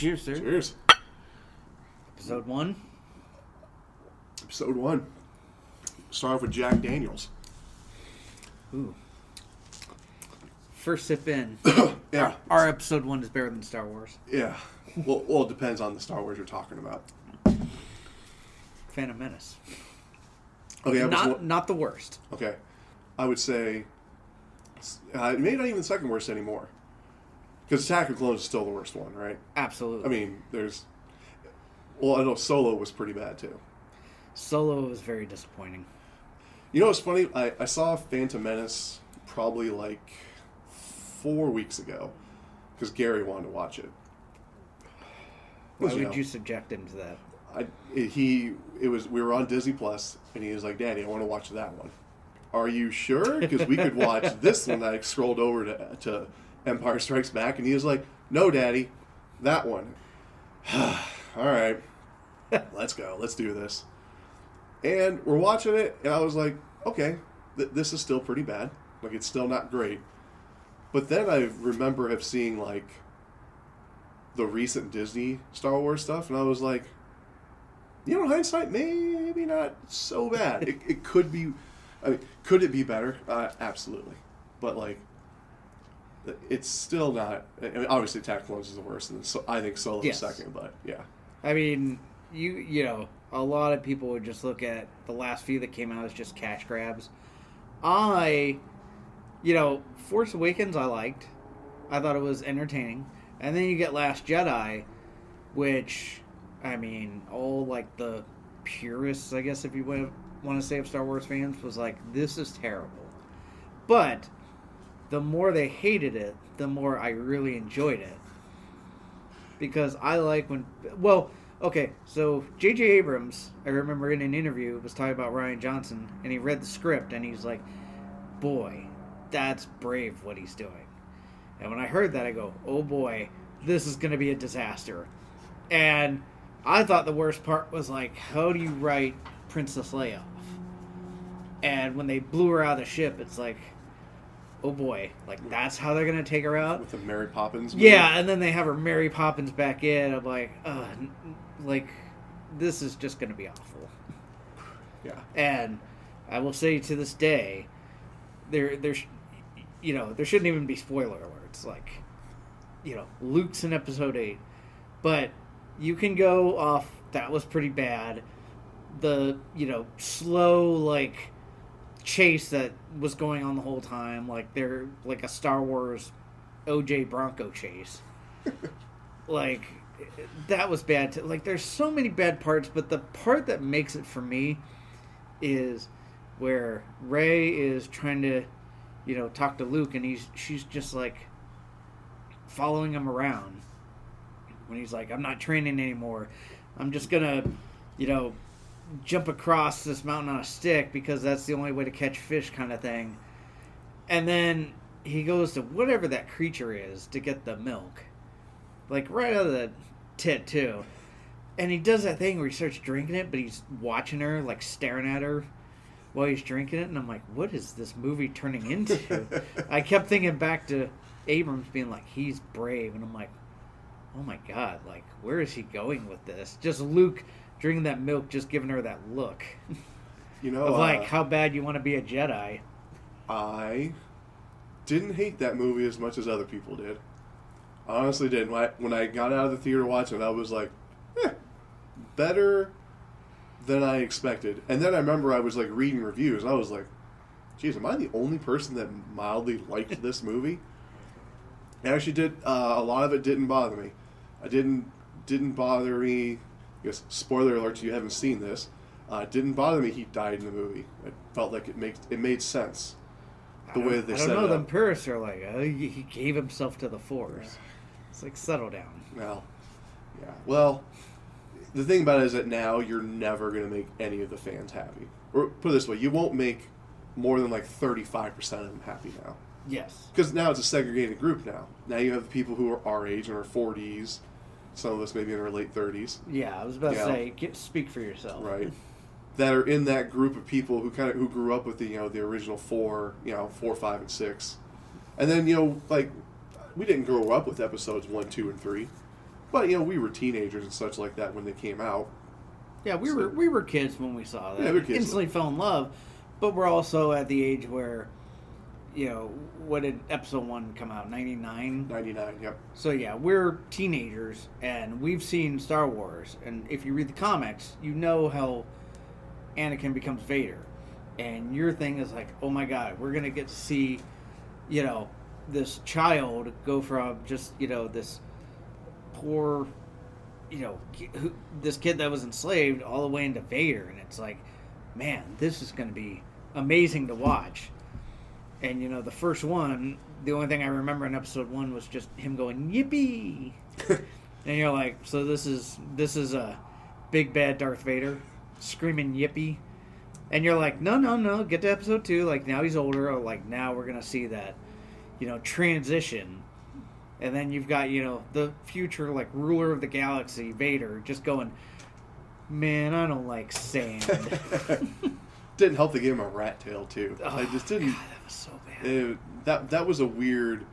Cheers, sir. Cheers. Episode one. Episode one. Start off with Jack Daniels. Ooh. First sip in. Yeah. Our episode one is better than Star Wars. Yeah. Well, well, it depends on the Star Wars you're talking about. Phantom Menace. Okay, not not the worst. okay. I would say uh, maybe not even the second worst anymore. Because Attack of the Clones is still the worst one, right? Absolutely. I mean, there's. Well, I know Solo was pretty bad too. Solo was very disappointing. You know what's funny? I, I saw Phantom Menace probably like four weeks ago because Gary wanted to watch it. Why would know, you subject him to that? I, he it was we were on Disney Plus and he was like, "Daddy, I want to watch that one." Are you sure? Because we could watch this one. I scrolled over to, to Empire Strikes Back and he was like, "No, Daddy, that one." All right, let's go. Let's do this. And we're watching it, and I was like, "Okay, th- this is still pretty bad. Like it's still not great." But then I remember of seeing like the recent Disney Star Wars stuff, and I was like, you know, in hindsight, maybe not so bad. it, it could be. I mean, could it be better? Uh, absolutely, but like, it's still not. I mean, obviously, Attack Clones is the worst, and so I think Solo Yes. is second. But yeah, I mean, you you know, a lot of people would just look at the last few that came out as just cash grabs. I, you know, Force Awakens I liked. I thought it was entertaining. And then you get Last Jedi, which, I mean, all like the purists, I guess, if you want to say of Star Wars fans, was like, this is terrible. But the more they hated it, the more I really enjoyed it. Because I like when well okay so J.J. Abrams I remember in an interview was talking about Rian Johnson and he read the script and he's like boy that's brave what he's doing. And when I heard that I go oh boy this is gonna be a disaster. And I thought the worst part was like how do you write Princess Leia off? And when they blew her out of the ship it's like oh boy like that's how they're gonna take her out with the Mary Poppins. movie. yeah, and then they have her Mary Poppins back in. I'm like, uh, like this is just going to be awful. yeah, And I will say to this day, there, there's, you know, there shouldn't even be spoiler alerts. Like, you know, Luke's in Episode Eight, but you can go off. That was pretty bad. The you know slow like chase that was going on the whole time, like they're like a Star Wars OJ Bronco chase. like that was bad. Too. Like there's so many bad parts, but the part that makes it for me is where Rey is trying to, you know, talk to Luke, and he's she's just like following him around when he's like, "I'm not training anymore. I'm just gonna, you know, jump across this mountain on a stick because that's the only way to catch fish," kind of thing. And then he goes to whatever that creature is to get the milk, like right out of the tit too. And he does that thing where he starts drinking it, but he's watching her, like staring at her while he's drinking it. And I'm like, what is this movie turning into? I kept thinking back to Abrams being like, he's brave. And I'm like, oh my God, like, where is he going with this? Just Luke drinking that milk, just giving her that look you know, of like, uh, how bad you want to be a Jedi. I didn't hate that movie as much as other people did. I honestly didn't. When I, when I got out of the theater watching it, I was like, eh, better than I expected. And then I remember I was like reading reviews, and I was like, geez, am I the only person that mildly liked this movie? It actually did. Uh, a lot of it didn't bother me. I didn't didn't bother me. I guess spoiler alert: you haven't seen this. Uh, it didn't bother me. He died in the movie. It felt like it makes it made sense. The I way don't- they I don't set know. it Them purists are like, oh, he he gave himself to the Force. It's like, settle down. Well, yeah. Well, the thing about it is that now you're never going to make any of the fans happy. Or put it this way, you won't make more than like 35% of them happy now. Yes. Because now it's a segregated group now. Now you have the people who are our age and our 40s. Some of us maybe in our late 30s, Yeah, I was about to say, get, speak for yourself. right? that are in that group of people who kind of who grew up with the you know the original four, you know four, five, and six, and then you know like we didn't grow up with episodes one, two, and three. But you know, we were teenagers and such like that when they came out. Yeah, we were we were kids when we saw that. Yeah, we were kids. Instantly fell in love, but we're also at the age where, you know, what did episode one come out? Ninety nine. Ninety nine. Yep. So yeah, we're teenagers and we've seen Star Wars, and if you read the comics, you know how Anakin becomes Vader, and your thing is like, oh my god, we're gonna get to see, you know, this child go from just you know this poor, you know, who, this kid that was enslaved all the way into Vader, and it's like, man, this is gonna be amazing to watch. And you know, the first one, the only thing I remember in episode one was just him going yippee, and you're like, so this is this is a big bad Darth Vader screaming yippee, and you're like, no, no, no, get to episode two. Like now he's older. Or like now we're gonna see that, you know, transition, and then you've got you know the future like ruler of the galaxy Vader just going, man, I don't like sand. didn't help they gave him a rat tail too. Oh, I just didn't. God, that was so bad. it- that that was a weird.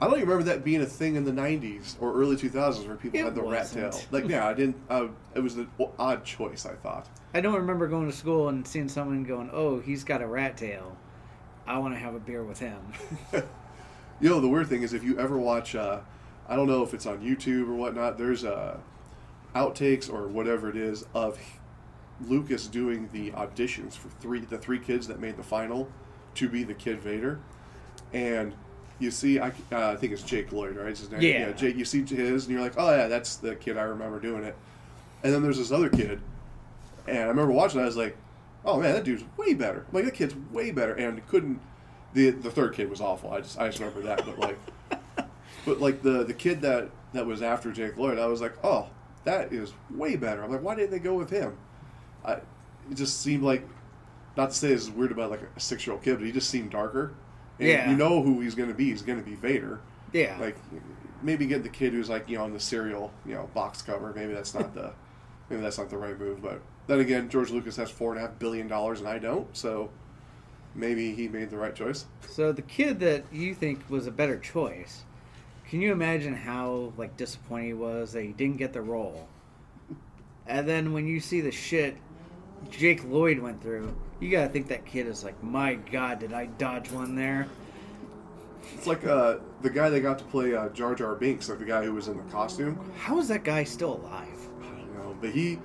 I don't even remember that being a thing in the '90s or early 2000s where people It had the rat wasn't. tail. Like, yeah, I didn't. Uh, it was an odd choice, I thought. I don't remember going to school and seeing someone going, "Oh, he's got a rat tail. I want to have a beer with him." You know, the weird thing is if you ever watch, uh, I don't know if it's on YouTube or whatnot. There's uh, outtakes or whatever it is of Lucas doing the auditions for three the three kids that made the final to be the Kid Vader, and you see, I, uh, I think it's Jake Lloyd, right? Is his name? Yeah. Jake. You see his, and you're like, oh yeah, that's the kid I remember doing it. And then there's this other kid, and I remember watching. it, I was like, oh man, that dude's way better. I'm like that kid's way better, and couldn't. The the third kid was awful. I just I just remember that, but like, but like the the kid that that was after Jake Lloyd, I was like, oh, that is way better. I'm like, why didn't they go with him? I it just seemed like, not to say is weird about like a six year old kid, but he just seemed darker. And Yeah. you know who he's going to be. He's going to be Vader. yeah, Like maybe get the kid who's like you know on the cereal you know box cover. Maybe that's not the maybe that's not the right move. But then again, George Lucas has four and a half billion dollars and I don't, so maybe he made the right choice. So the kid that you think was a better choice, can you imagine how like disappointed he was that he didn't get the role? And then when you see the shit Jake Lloyd went through, you gotta think that kid is like, my god, did I dodge one there? It's like uh, the guy that got to play uh, Jar Jar Binks, like the guy who was in the costume. How is that guy still alive? I don't know, but he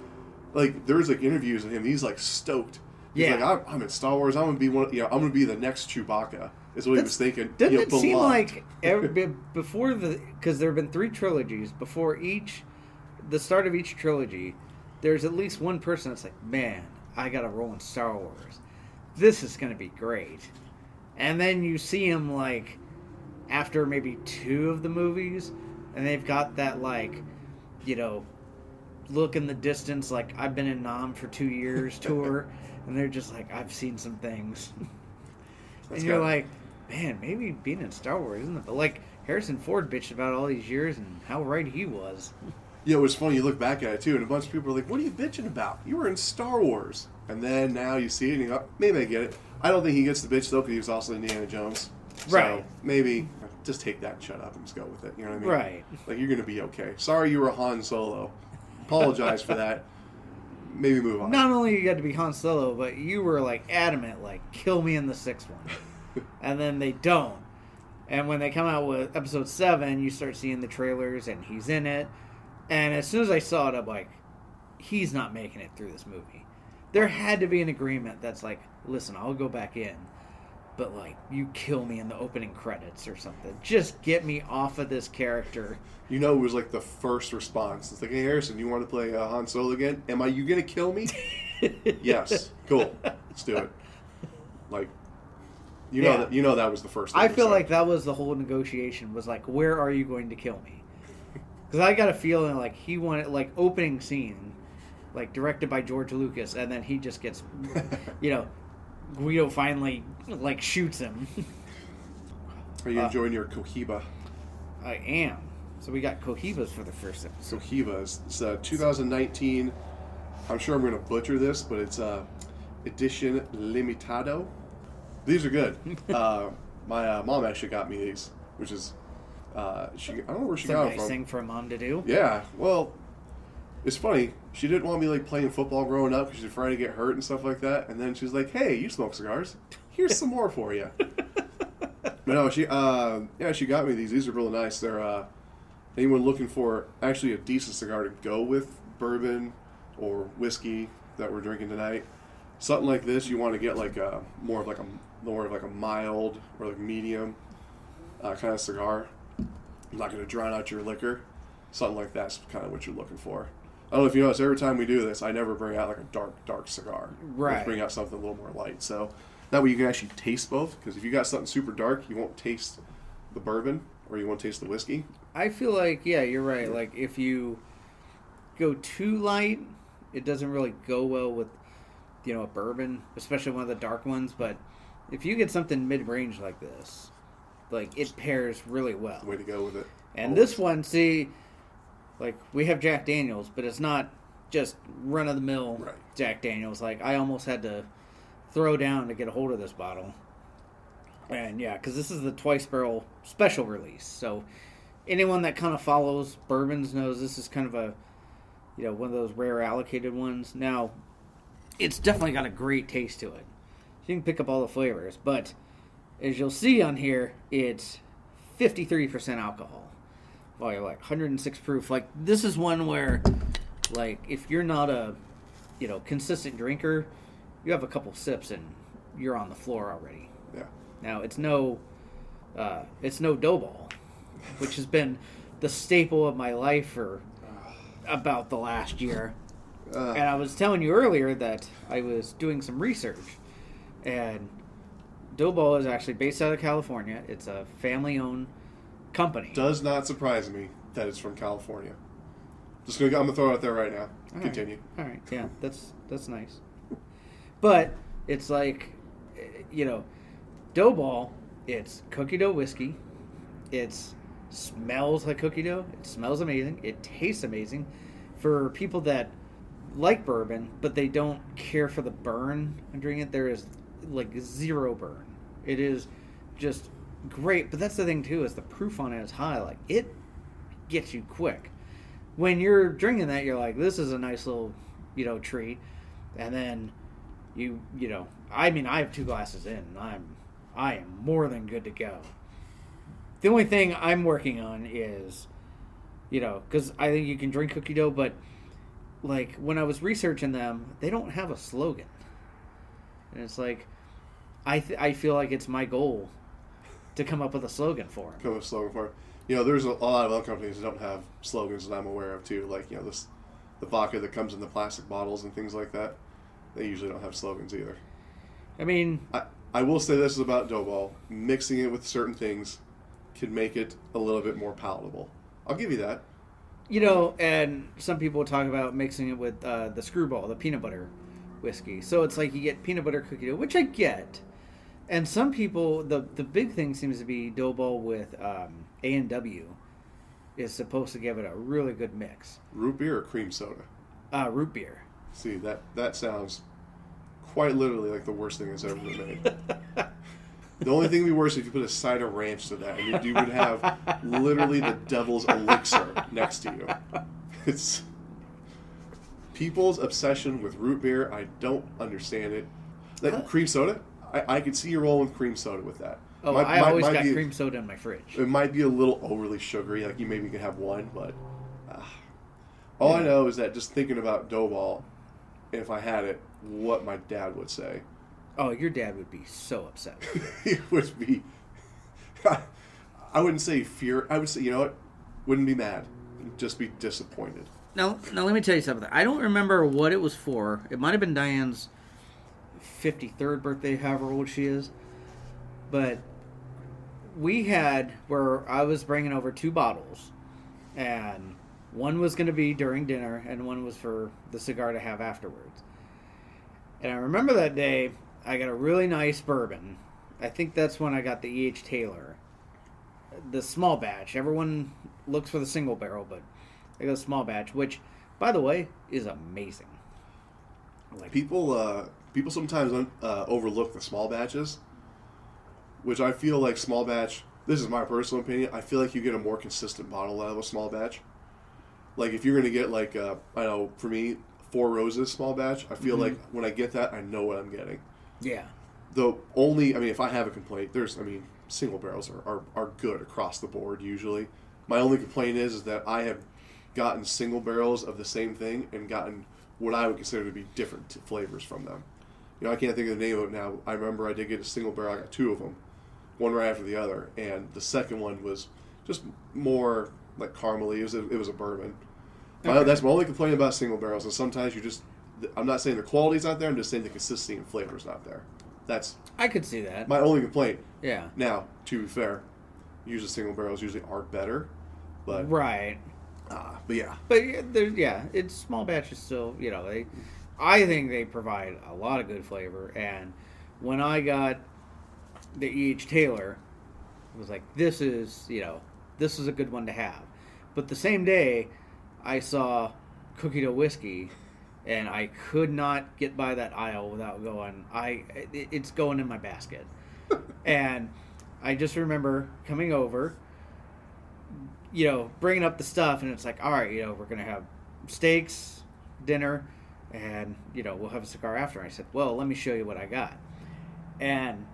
like there's like interviews of him. He's like stoked. He's Yeah. like I'm, I'm in Star Wars. I'm gonna be one. You know, I'm gonna be the next Chewbacca. Is what he was thinking. Doesn't you know, it seem like every, be- before the because there have been three trilogies before each the start of each trilogy, there's at least one person that's like, man, I got to roll in Star Wars. This is going to be great. And then you see him like after maybe two of the movies, and they've got that like, you know, look in the distance like I've been in Nam for two years tour, and they're just like, I've seen some things. And you're like, man, maybe being in Star Wars isn't it? But like Harrison Ford bitched about all these years and how right he was. Yeah, it was funny. You look back at it too, and a bunch of people are like, "What are you bitching about? You were in Star Wars." And then now you see it, and you go, "Maybe I get it." I don't think he gets the bitch though, because he was also Indiana Jones. So maybe just take that and shut up and just go with it. You know what I mean? Right. Like you're gonna be okay. Sorry, you were Han Solo. Apologize for that. Maybe move on. Not only you got to be Han Solo, but you were like adamant, like kill me in the sixth one, and then they don't. And when they come out with episode seven, you start seeing the trailers, and he's in it. And as soon as I saw it, I'm like, he's not making it through this movie. There had to be an agreement that's like, listen, I'll go back in, but like, you kill me in the opening credits or something. Just get me off of this character. You know, it was like the first response. It's like, "Hey Harrison, you want to play uh, Han Solo again? Am I? You gonna kill me? yes. Cool. Let's do it. Like, you know Yeah. that. You know that was the first. I feel like that was the whole negotiation. Was like, where are you going to kill me? Because I got a feeling like he wanted like opening scene, like directed by George Lucas, and then he just gets, you know, Greedo finally like shoots him. Are you uh, enjoying your Cohiba? I am. So we got Cohibas for the first episode. Cohiba is it's, uh, 2019. I'm sure I'm going to butcher this, but it's uh, edition limitado. These are good. uh, my uh, mom actually got me these, which is Uh, she I don't know where she It's a got it nice from. thing for a mom to do. Yeah, well, it's funny. She didn't want me like playing football growing up because she's afraid to get hurt and stuff like that. And then she's like, "Hey, you smoke cigars? Here's some more for you." But no, she uh, yeah, she got me these. These are really nice. They're uh, anyone looking for actually a decent cigar to go with bourbon or whiskey that we're drinking tonight. Something like this, you want to get like a more of like a more of like a mild or like medium uh, kind of cigar. I'm not going to drown out your liquor. Something like that's kind of what you're looking for. I don't know if you notice, every time we do this, I never bring out like a dark, dark cigar. I Right. bring out something a little more light. So that way you can actually taste both. Because if you got something super dark, you won't taste the bourbon or you won't taste the whiskey. I feel like yeah, you're right. Like if you go too light, it doesn't really go well with you know a bourbon, especially one of the dark ones. But if you get something mid range like this, like it pairs really well. Way to go with it. And Always. this one, see, like we have Jack Daniels, but it's not just run of the mill Right. Jack Daniels. Like I almost had to throw down to get a hold of this bottle. And yeah, because this is the twice barrel special release. So anyone that kind of follows bourbons knows this is kind of a, you know, one of those rare allocated ones. Now, it's definitely got a great taste to it. You can pick up all the flavors, but as you'll see on here, it's 53% alcohol. Well, you're like 106 proof. Like this is one where, like, if you're not a, you know, consistent drinker, you have a couple sips and you're on the floor already. Yeah. Now it's no, uh, it's no Doughball, which has been the staple of my life for about the last year. Uh, And I was telling you earlier that I was doing some research, and Doughball is actually based out of California. It's a family-owned company. does not surprise me that it's from California. Just gonna, I'm gonna throw it out there right now. All right. Continue. All right, yeah, that's that's nice. But it's like, eh, you know, Doughball. It's cookie dough whiskey. It smells like cookie dough. It smells amazing. It tastes amazing. For people that like bourbon, but they don't care for the burn drinking it, there is like zero burn. It is just great. But that's the thing too is the proof on it is high. Like it gets you quick when you're drinking that, you're like, this is a nice little, you know, treat. And then you, you know, I mean, I have two glasses in, and I'm, I am more than good to go. The only thing I'm working on is, you know, because I think you can drink cookie dough, but like when I was researching them, they don't have a slogan, and it's like, I th- I feel like it's my goal to come up with a slogan for them. Come up with a slogan for it. You know, there's a, a lot of other companies that don't have slogans that I'm aware of too. Like you know, this the vodka that comes in the plastic bottles and things like that. They usually don't have slogans either. I mean, I, I will say this is about Doughball. Mixing it with certain things can make it a little bit more palatable. I'll give you that. You know, and some people talk about mixing it with uh, the Skrewball, the peanut butter whiskey. So it's like you get peanut butter cookie dough, which I get. And some people, the the big thing seems to be Doughball with um, A and W is supposed to give it a really good mix. Root beer or cream soda. Uh, root beer. See that that sounds quite literally like the worst thing that's ever been made. The only thing would be worse is if you put a cider ranch to that, and you, you would have literally the devil's elixir next to you. It's people's obsession with root beer. I don't understand it. Like cream soda, I, I could see you rolling cream soda with that. Oh, Might- I might- always might got be- cream soda in my fridge. It might be a little overly sugary. Like you maybe can have one, but uh, all I know is that just thinking about Doughball, if I had it, what my dad would say. Oh, your dad would be so upset. it would be. I wouldn't say fear. I would say, you know what? Wouldn't be mad. Just be disappointed. Now, now let me tell you something. I don't remember what it was for. It might have been Diane's fifty-third birthday, however old she is. But we had where I was bringing over two bottles, and one was going to be during dinner, and one was for the cigar to have afterwards. And I remember that day, I got a really nice bourbon. I think that's when I got the E.H. Taylor, the small batch. Everyone looks for the single barrel, but I got a small batch, which, by the way, is amazing. Like, People, uh, people sometimes uh, overlook the small batches, which I feel like small batch this is my personal opinion. I feel like you get a more consistent bottle out of a small batch. Like if you're gonna get like uh, I know for me four roses small batch, I feel Mhm. like when I get that, I know what I'm getting. Yeah. The only I mean, if I have a complaint, there's I mean single barrels are, are, are good across the board usually. My only complaint is is that I have gotten single barrels of the same thing and gotten what I would consider to be different t- flavors from them. You know, I can't think of the name of it now. I remember I did get a single barrel. I got two of them, one right after the other, and the second one was just more like caramely. It was a, it was a bourbon. My- Okay. that's my only complaint about single barrels. And sometimes you just, I'm not saying the quality's not there. I'm just saying the consistency and flavor's not there. That's I could see that. my only complaint. yeah. Now, to be fair, usually single barrels usually are better, but Right. uh, but yeah, But yeah, yeah, it's small batches still. You know, they. I think they provide a lot of good flavor. And when I got the E. H. Taylor, it was like this is you know this is a good one to have. But the same day, I saw cookie dough whiskey, and I could not get by that aisle without going. I it, it's going in my basket, and I just remember coming over you know, bringing up the stuff, and it's like, all right, you know, we're gonna have steaks, dinner, and you know, we'll have a cigar after. I said, well, let me show you what I got, and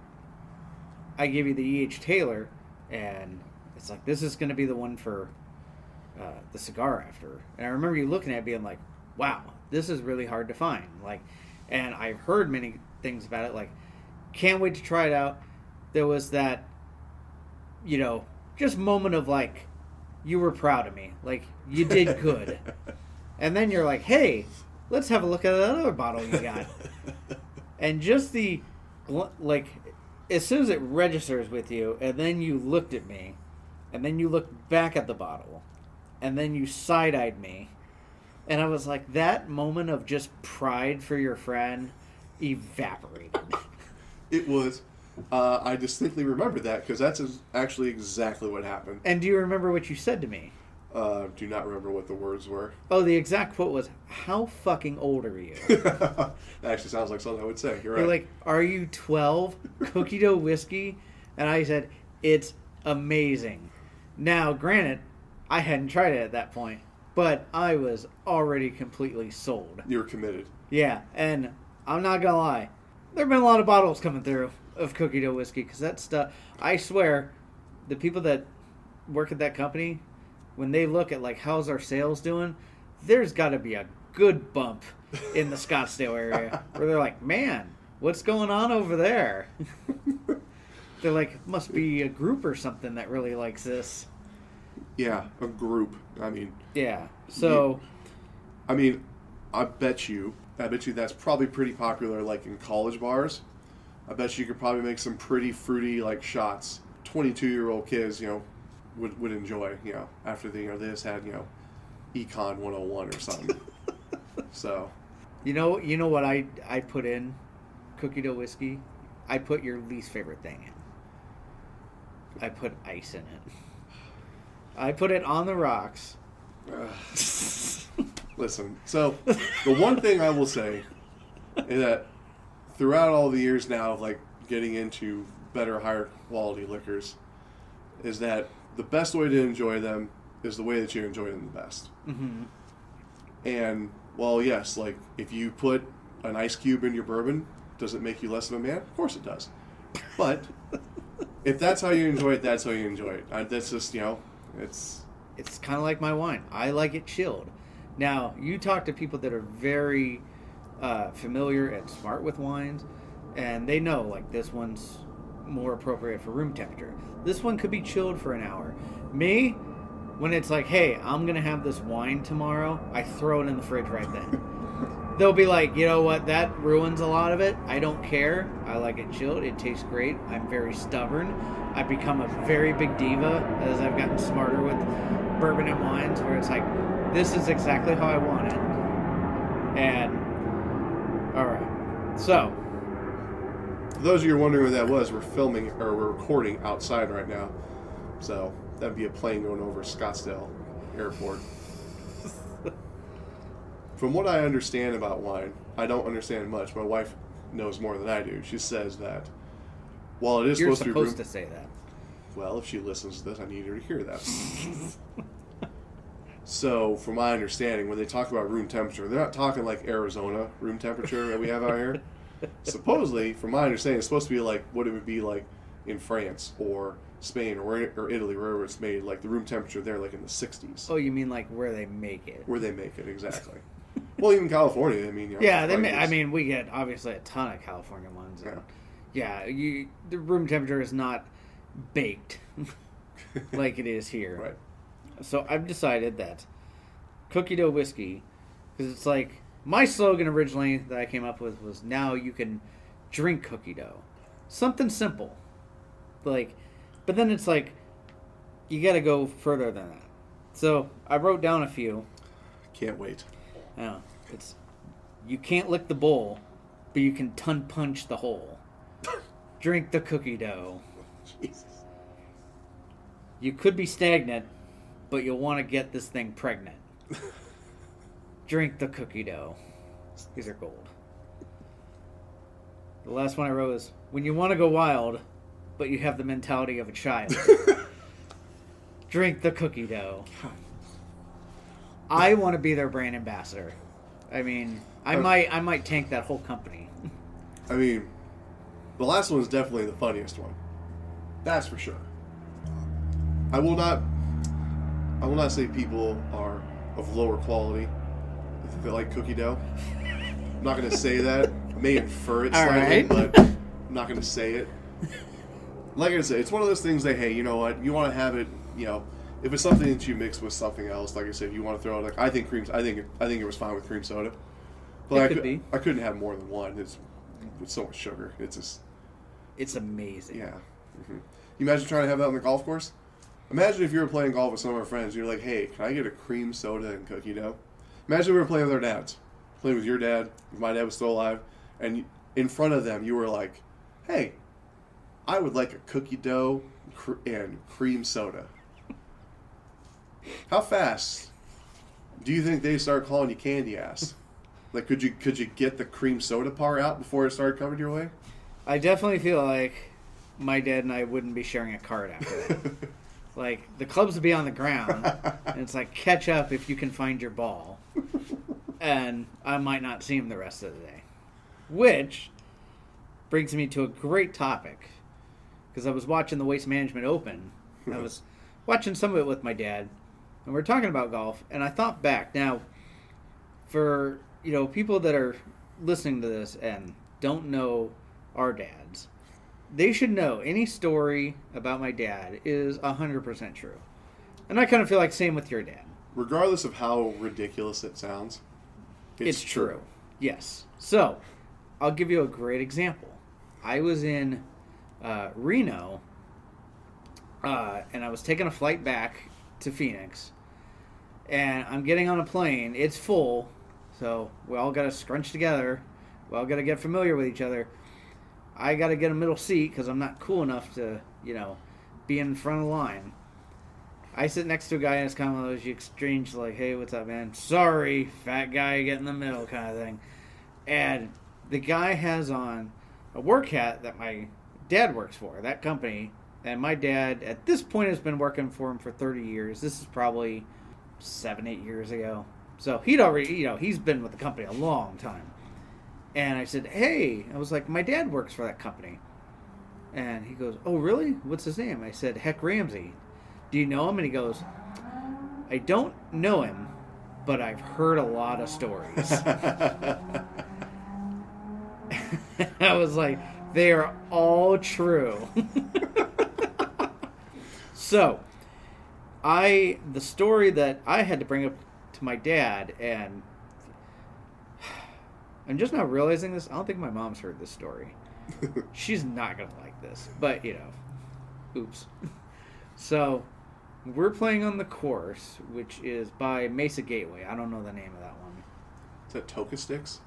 I give you the E. H. Taylor, and it's like this is gonna be the one for uh, the cigar after. And I remember you looking at it being like, wow, this is really hard to find. Like, and I've heard many things about it. Like, can't wait to try it out. There was that, you know, just moment of like, you were proud of me. Like, you did good. and then you're like, hey, let's have a look at that other bottle you got. and just the, like, as soon as it registers with you, and then you looked at me, and then you looked back at the bottle, and then you side eyed me. And I was like, that moment of just pride for your friend evaporated. it was. Uh, I distinctly remember that because that's actually exactly what happened. and do you remember what you said to me? Uh, do not remember what the words were. Oh, the exact quote was, How fucking old are you? that actually sounds like something I would say. You're right. You're like, Are you 12? Cookie dough whiskey? And I said, It's amazing. Now, granted, I hadn't tried it at that point, but I was already completely sold. You're committed. Yeah, and I'm not gonna lie, there have been a lot of bottles coming through of cookie dough whiskey because that stuff. I swear, the people that work at that company, when they look at like how's our sales doing, there's got to be a good bump in the Scottsdale area where they're like, man, what's going on over there? they're like, must be a group or something that really likes this. Yeah, a group. I mean, Yeah. So I mean, I bet you, I bet you that's probably pretty popular, like in college bars. I bet you could probably make some pretty fruity like shots. Twenty-two-year-old kids, you know, would would enjoy. You know, after they you know they just had you know, econ 101 or something. so, You know, you know what I I put in cookie dough whiskey. I put your least favorite thing in. I put ice in it. I put it on the rocks. uh, listen. So, the one thing I will say is that throughout all the years now of like getting into better, higher quality liquors, is that the best way to enjoy them is the way that you enjoy them the best. hmm And well, yes, like if you put an ice cube in your bourbon, does it make you less of a man? Of course it does. But if that's how you enjoy it, that's how you enjoy it. I, that's just you know, it's It's kind of like my wine. I like it chilled. Now, you talk to people that are very uh, familiar and smart with wines, and they know like this one's more appropriate for room temperature. This one could be chilled for an hour. Me, when it's like, hey, I'm gonna have this wine tomorrow, I throw it in the fridge right then. They'll be like, you know what, that ruins a lot of it. I don't care. I like it chilled. It tastes great. I'm very stubborn. I've become a very big diva as I've gotten smarter with bourbon and wines, where it's like, this is exactly how I want it. And, alright. So, for those of you wondering what that was, we're filming or we're recording outside right now. So that'd be a plane going over Scottsdale Airport. From what I understand about wine, I don't understand much. My wife knows more than I do. She says that while it is you're supposed, to be room, supposed to say that. Well, if she listens to this, I need her to hear that. so, from my understanding, when they talk about room temperature, they're not talking like Arizona room temperature that we have out here. Supposedly, from my understanding, it's supposed to be like what it would be like in France or Spain or, or Italy, wherever it's made. Like the room temperature there, like in the 60s, Oh, you mean like where they make it? where they make it exactly. well, even California. I mean, you know, Yeah, they. Ma- I mean, we get obviously a ton of California ones. and Yeah. yeah, you the room temperature is not baked like it is here. right. So I've decided that cookie dough whiskey, because it's like my slogan originally that I came up with was now you can drink cookie dough, something simple, like, but then it's like you got to go further than that. So I wrote down a few. Can't wait. I know it's you can't lick the bowl, but you can ton punch the hole. Drink the cookie dough. Jesus. You could be stagnant, but you'll want to get this thing pregnant. Drink the cookie dough. These are gold. The last one I wrote is when you want to go wild, but you have the mentality of a child. Drink the cookie dough. I want to be their brand ambassador. I mean, I might I might tank that whole company. I mean, the last one is definitely the funniest one. That's for sure. I will not. I will not say people are of lower quality they like cookie dough. I'm not going to say that. I may infer it All slightly, right. but I'm not going to say it. Like I said, it's one of those things that hey, you know what? You want to have it. You know, if it's something that you mix with something else, like I said, if you want to throw it, like I think creams. I think it, I think it was fine with cream soda. But It I could cou- be. I couldn't have more than one. It's with so much sugar. It's just It's amazing. yeah. hmm You imagine trying to have that on the golf course? Imagine if you were playing golf with some of our friends. You're like, hey, can I get a cream soda and cookie dough? Imagine we were playing with our dads, playing with your dad. If my dad was still alive, and in front of them, you were like, hey, I would like a cookie dough and cream soda. How fast do you think they start calling you candy ass? Like, could you could you get the cream soda part out before it started coming your way? I definitely feel like my dad and I wouldn't be sharing a card after that. like the clubs would be on the ground, and it's like catch up if you can find your ball, and I might not see him the rest of the day. Which brings me to a great topic because I was watching the Waste Management Open. I was watching some of it with my dad, and we are talking about golf. And I thought back now for you know people that are listening to this and don't know our dads, they should know any story about my dad is hundred percent true. And I kind of feel like same with your dad. Regardless of how ridiculous it sounds, It's, true. Yes. So, I'll give you a great example. I was in uh, Reno, uh, and I was taking a flight back to Phoenix, and I'm getting on a plane. It's full, so we all got to scrunch together. We all got to get familiar with each other. I got to get a middle seat because I'm not cool enough to, you know, be in front of the line. I sit next to a guy and it's kind of those you exchange like, "Hey, what's up, man? Sorry, fat guy, get in the middle," kind of thing. And the guy has on a work hat that my dad works for, that company, and my dad at this point has been working for him for 30 years. This is probably seven, eight years ago. So he'd already, you know, he's been with the company a long time. And I said, "Hey," I was like, "My dad works for that company." And he goes, "Oh, really? What's his name?" I said, "Heck Ramsey." Do you know him? And he goes, I don't know him, but I've heard a lot of stories. I was like, they are all true. so, I, the story that I had to bring up to my dad, and I'm just now realizing this. I don't think my mom's heard this story. She's not going to like this, but you know, oops. So, we're playing on the course, which is by Mesa Gateway. I don't know the name of that one. Is that Toka Sticks?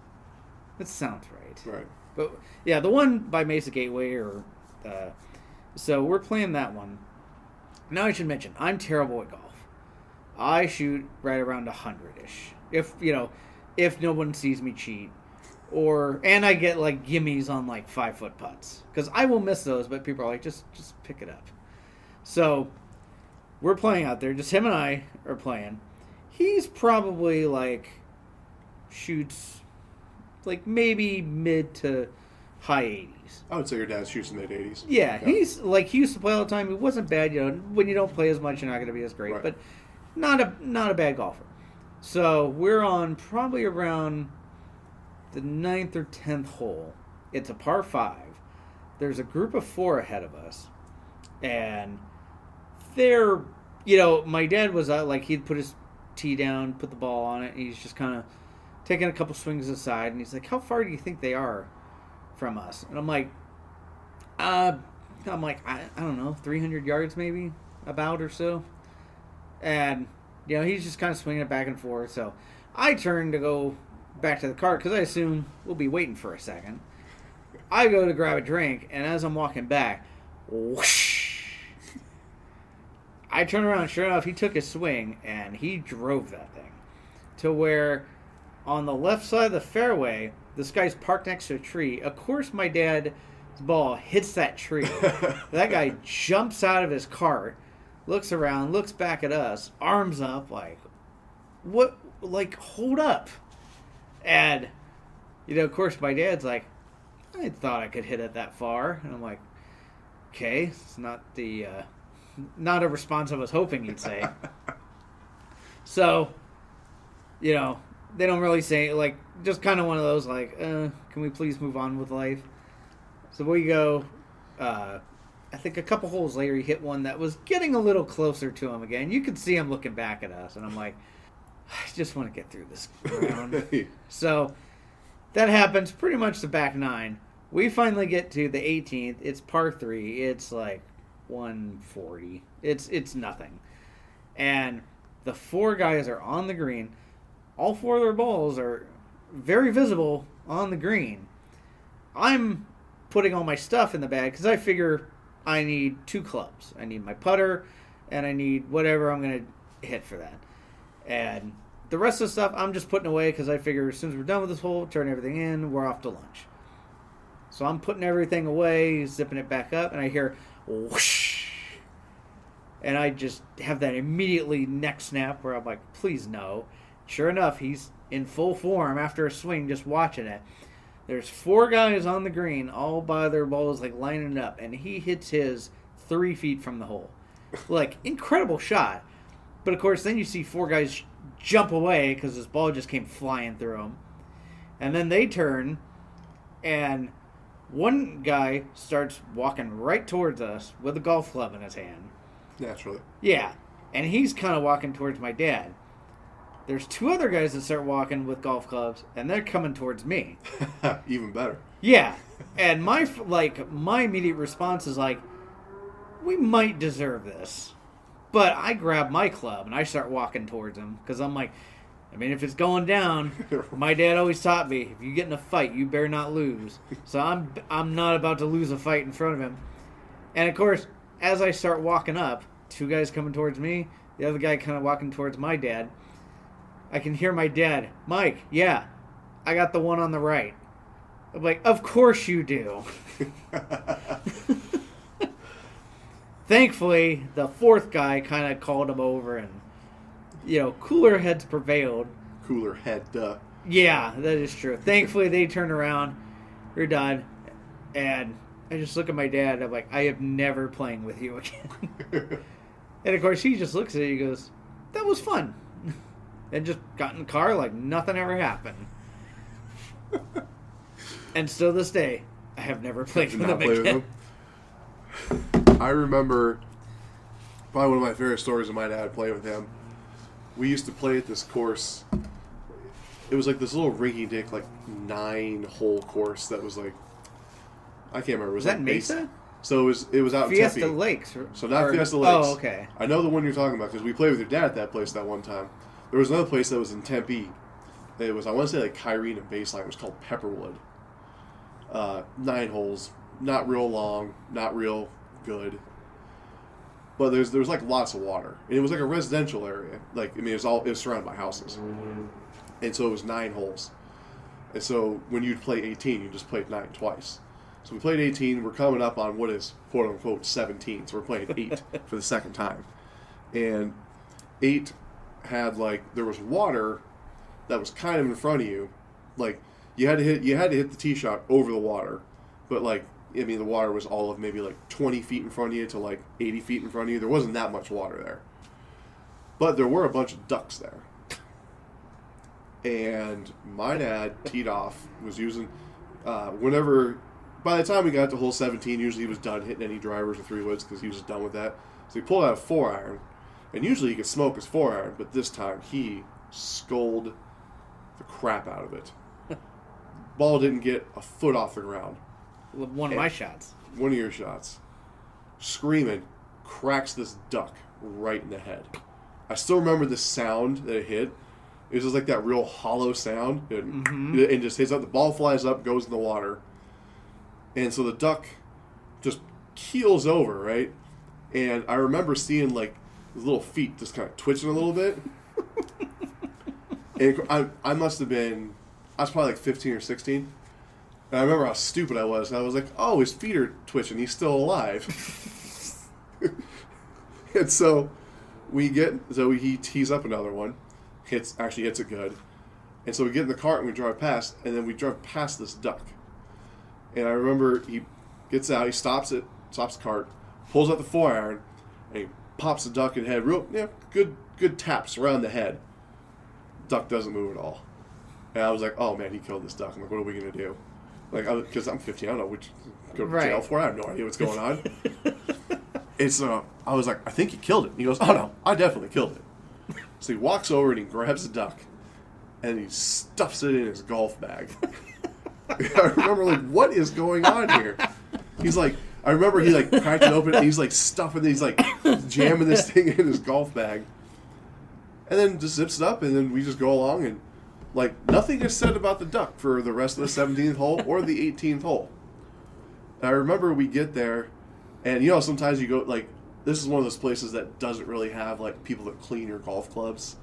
That sounds right. Right. But yeah, the one by Mesa Gateway, or uh, so we're playing that one. Now I should mention I'm terrible at golf. I shoot right around hundred ish. If you know, if no one sees me cheat, or and I get like gimmies on like five foot putts because I will miss those, but people are like just just pick it up. So we're playing out there. Just him and I are playing. He's probably like shoots like maybe mid to high 80s. I would say your dad shoots in mid 80s. Yeah, he's like he used to play all the time. He wasn't bad, you know. When you don't play as much, you're not going to be as great, Right. but not a not a bad golfer. So we're on probably around the ninth or tenth hole. It's a par five. There's a group of four ahead of us, and they're you know my dad was uh, like he'd put his tee down, put the ball on it, and he's just kind of taking a couple swings aside, and he's like, "How far do you think they are from us?" And I'm like, "Uh, I'm like I, I don't know, 300 yards maybe, about or so." And you know he's just kind of swinging it back and forth. So I turn to go back to the cart because I assume we'll be waiting for a second. I go to grab a drink, and as I'm walking back, whoosh. I turn around, sure enough, he took a swing and he drove that thing to where on the left side of the fairway, this guy's parked next to a tree. Of course, my dad's ball hits that tree. that guy jumps out of his cart, looks around, looks back at us, arms up, like, what? Like, hold up. And, you know, of course, my dad's like, I thought I could hit it that far. And I'm like, okay, it's not the, uh, not a response I was hoping you'd say. so, you know, they don't really say, like, just kind of one of those, like, uh, can we please move on with life? So we go, uh, I think a couple holes later, he hit one that was getting a little closer to him again. You could see him looking back at us, and I'm like, I just want to get through this round. So that happens pretty much the back nine. We finally get to the 18th. It's par three. It's like 140. It's it's nothing. And the four guys are on the green. All four of their balls are very visible on the green. I'm putting all my stuff in the bag because I figure I need two clubs. I need my putter, and I need whatever I'm gonna hit for that. And the rest of the stuff I'm just putting away because I figure as soon as we're done with this hole, turn everything in, we're off to lunch. So I'm putting everything away, zipping it back up, and I hear whoosh. And I just have that immediately neck snap where I'm like, please no. Sure enough, he's in full form after a swing, just watching it. There's four guys on the green, all by their balls, like lining up, and he hits his three feet from the hole. Like, incredible shot. But of course, then you see four guys jump away because his ball just came flying through them. And then they turn, and one guy starts walking right towards us with a golf club in his hand. Naturally. Yeah, and he's kind of walking towards my dad. There's two other guys that start walking with golf clubs, and they're coming towards me. Even better. Yeah, and my like my immediate response is like, we might deserve this, but I grab my club and I start walking towards him because I'm like, I mean, if it's going down, my dad always taught me if you get in a fight, you better not lose. So I'm I'm not about to lose a fight in front of him, and of course, as I start walking up, two guys coming towards me, the other guy kind of walking towards my dad. I can hear my dad, Mike. Yeah, I got the one on the right. I'm like, of course you do. Thankfully, the fourth guy kind of called him over, and you know, cooler heads prevailed. Cooler head, duh. Yeah, that is true. Thankfully, they turned around. We're done, and I just look at my dad. I'm like, I am never playing with you again. and of course, he just looks at it. He goes, "That was fun," and just got in the car like nothing ever happened. and still this day, I have never played with him play with again. him. I remember probably one of my favorite stories of my dad playing with him. We used to play at this course. It was like this little rinky dink, like nine hole course that was like I can't remember. It was Was that like Mesa? So it was it was out in Fiesta Tempe. Lakes. or- So not or- Fiesta Lakes. Oh, okay. I know the one you're talking about because we played with your dad at that place that one time. There was another place that was in Tempe. It was I want to say like Kyrene and Baseline. It was called Pepperwood. Uh, nine holes, not real long, not real good. But there's there's like lots of water, and it was like a residential area. Like I mean, it was all it was surrounded by houses, mm-hmm. and so it was nine holes. And so when you'd play 18, you just played nine twice. So we played 18. We're coming up on what is quote unquote 17. So we're playing eight for the second time, and eight had like there was water that was kind of in front of you, like you had to hit you had to hit the tee shot over the water, but like I mean the water was all of maybe like 20 feet in front of you to like 80 feet in front of you. There wasn't that much water there, but there were a bunch of ducks there. And my dad teed off was using uh, whenever by the time we got to hole 17, usually he was done hitting any drivers or three woods because he was done with that. So he pulled out a four iron, and usually he could smoke his four iron, but this time he scolded the crap out of it. Ball didn't get a foot off the ground. One of my shots. One of your shots, screaming, cracks this duck right in the head. I still remember the sound that it hit. It was just like that real hollow sound, and, Mhm. and just hits up. The ball flies up, goes in the water, and so the duck just keels over, right? And I remember seeing like his little feet just kind of twitching a little bit. and I, I must have been, I was probably like 15 or 16. And I remember how stupid I was. I was like, oh, his feet are twitching. He's still alive. and so we get, so he tees up another one. Hits, actually hits it good. And so we get in the cart and we drive past. And then we drive past this duck. And I remember he gets out, he stops it, stops the cart, pulls out the four iron, and he pops the duck in the head. Real, yeah, good, good taps around the head. Duck doesn't move at all. And I was like, oh man, he killed this duck. I'm like, what are we gonna do? Like, because I'm 15, I don't know which go to Right. jail for. I have no idea what's going on. it's uh, I was like, I think he killed it. And he goes, oh no, I definitely killed it. So he walks over and he grabs the duck, and he stuffs it in his golf bag. I remember like, what is going on here? He's like, I remember he like cracked it open and he's like stuffing, he's like jamming this thing in his golf bag, and then just zips it up, and then we just go along and like nothing is said about the duck for the rest of the 17th hole or the 18th hole. And I remember we get there, and you know sometimes you go like this is one of those places that doesn't really have like people that clean your golf clubs.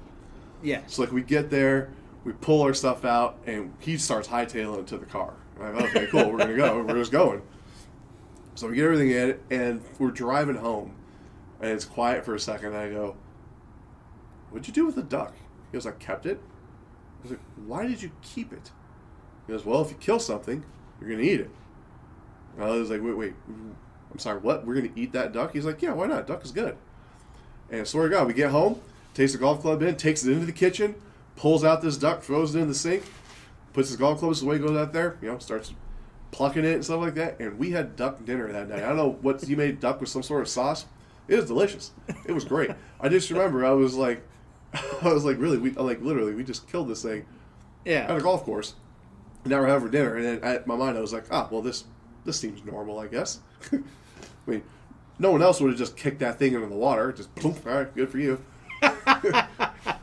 Yeah. So like we get there, we pull our stuff out, and he starts hightailing to the car. I'm like, okay, cool, we're gonna go. We're just going. So we get everything in, and we're driving home, and it's quiet for a second. And I go, "What'd you do with the duck?" He goes, "I kept it." I was like, "Why did you keep it?" He goes, "Well, if you kill something, you're gonna eat it." I was like, "Wait, wait, I'm sorry, what? We're gonna eat that duck?" He's like, "Yeah, why not? Duck is good." And swear to God, we get home, takes the golf club in, takes it into the kitchen, pulls out this duck, throws it in the sink, puts his golf clubs away, goes out there, you know, starts plucking it and stuff like that. And we had duck dinner that night. I don't know what you made duck with some sort of sauce. It was delicious. It was great. I just remember I was like, I was like, really, we like literally, we just killed this thing Yeah. at a golf course. Now we're having dinner, and then at my mind I was like, ah, well this this seems normal, I guess. I mean, no one else would have just kicked that thing into the water. Just boom, all right, good for you. I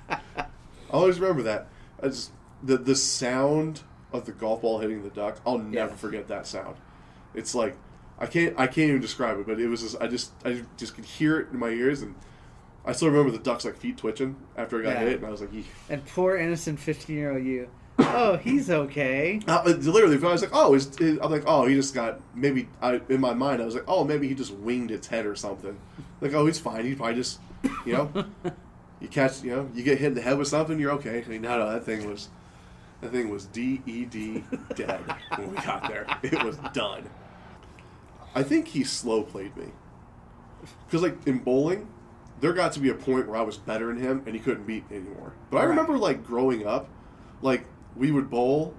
always remember that. I just the the sound of the golf ball hitting the duck. I'll never Yeah. forget that sound. It's like I can't I can't even describe it, but it was just I just I just could hear it in my ears, and I still remember the duck's like feet twitching after I got Yeah. hit, and I was like, Eek. And poor innocent fifteen-year-old you. Oh, he's okay. Uh, literally, I was like, oh, is, is, I'm like, oh, he just got maybe. I in my mind, I was like, oh, maybe he just winged its head or something. Like, oh, he's fine. He probably just, you know, you catch, you know, you get hit in the head with something, you're okay. I mean, no, no, that thing was, that thing was D E D dead when we got there. It was done. I think he slow played me, because like in bowling, there got to be a point where I was better than him and he couldn't beat me anymore. But I Right. remember like growing up, like we would bowl,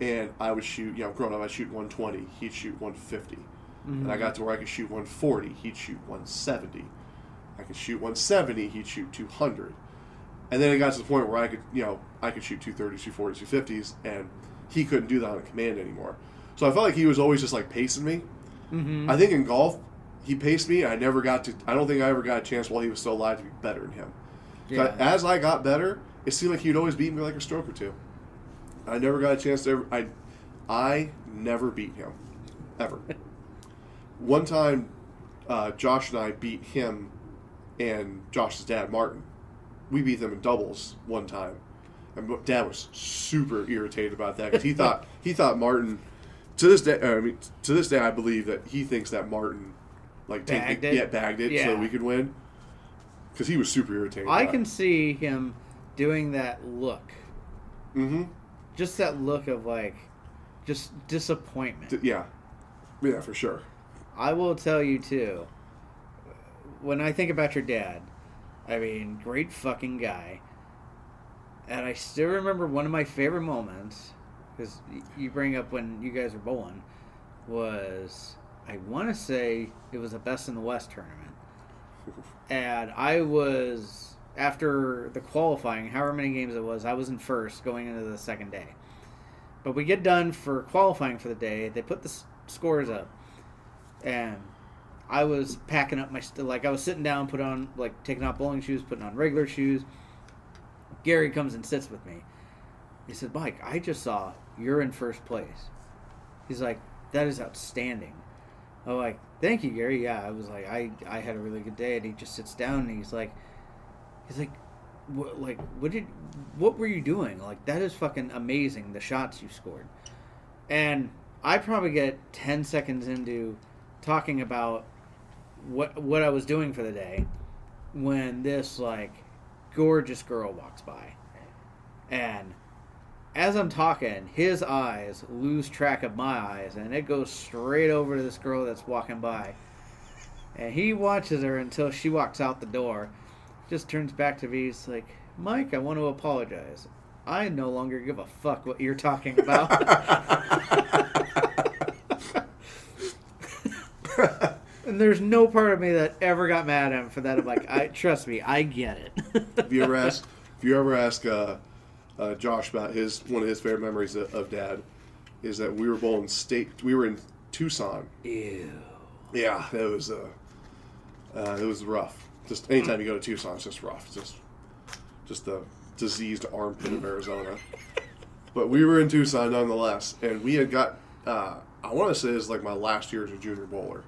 and I would shoot. You know, growing up, I'd shoot 120. He'd shoot 150, and I got to where I could shoot 140. He'd shoot 170. I could shoot 170. He'd shoot 200. And then it got to the point where I could, you know, I could shoot 230s, 240s, 250s, and he couldn't do that on command anymore. So I felt like he was always just like pacing me. Mm-hmm. I think in golf, he paced me. I never got to. I don't think I ever got a chance while he was still alive to be better than him. Yeah. As I got better, it seemed like he'd always beat me like a stroke or two. I never got a chance to ever. I, I never beat him, ever. One time, uh, Josh and I beat him and Josh's dad, Martin. We beat them in doubles one time, and Dad was super irritated about that because he thought he thought Martin to this day, I mean, to this day, I believe that he thinks that Martin, like, take Bagged the, it? yeah, bagged it so Yeah. that we could win, because he was super irritated. I can see him doing that look, Mm-hmm. just that look of like, just disappointment. Yeah, yeah, for sure. I will tell you too. When I think about your dad, I mean, great fucking guy. And I still remember one of my favorite moments, because you bring up when you guys were bowling, was I want to say it was a Best in the West tournament, and I was after the qualifying, however many games it was, I was in first going into the second day. But we get done for qualifying for the day. They put the s- scores up, and I was packing up my st- like I was sitting down, put on like taking off bowling shoes, putting on regular shoes. Gary comes and sits with me. He said, "Mike, I just saw you're in first place." He's like, "That is outstanding." I'm like, "Thank you, Gary." Yeah, I was like, "I I had a really good day." And he just sits down and he's like, he's like, what, like what did what were you doing? Like that is fucking amazing. The shots you scored, and I probably get ten seconds into talking about what what I was doing for the day when this like gorgeous girl walks by, and as I'm talking, his eyes lose track of my eyes, and it goes straight over to this girl that's walking by. And he watches her until she walks out the door, just turns back to me. He's like, Mike, I want to apologize. I no longer give a fuck what you're talking about. and there's no part of me that ever got mad at him for that. I'm like, I trust me, I get it. if you ever ask, if you ever ask uh, uh, Josh about his one of his favorite memories of, of Dad, is that we were bowling state. We were in Tucson. Ew. Yeah, it was uh, uh, it was rough. Just anytime you go to Tucson, it's just rough. It's just just the diseased armpit of Arizona. But we were in Tucson nonetheless, and we had got. Uh, I want to say is like my last year as a junior bowler,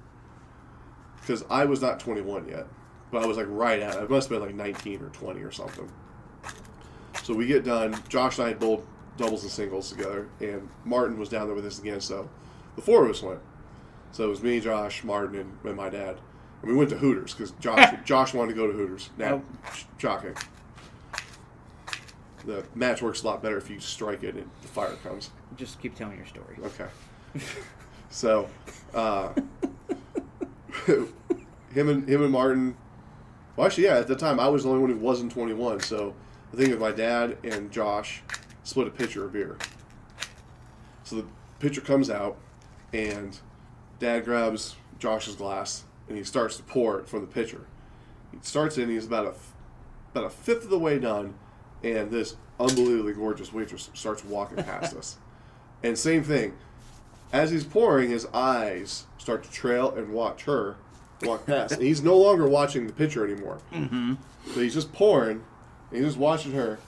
because I was not 21 yet, but I was like right at. it. I must have been like 19 or 20 or something. So we get done. Josh and I had bowled doubles and singles together, and Martin was down there with us again. So the four of us went. So it was me, Josh, Martin, and, and my dad. And we went to Hooters because Josh Josh wanted to go to Hooters. Now, shocking. The match works a lot better if you strike it and the fire comes. Just keep telling your story. Okay. so, uh, him and him and Martin. Well, actually, yeah. At the time, I was the only one who wasn't 21. So the thing is, my dad and Josh split a pitcher of beer. So the pitcher comes out, and Dad grabs Josh's glass and he starts to pour it from the pitcher. He starts it, and he's about a about a fifth of the way done, and this unbelievably gorgeous waitress starts walking past us. And same thing, as he's pouring, his eyes start to trail and watch her walk past. and he's no longer watching the pitcher anymore. Mm-hmm. So he's just pouring, and he's just watching her.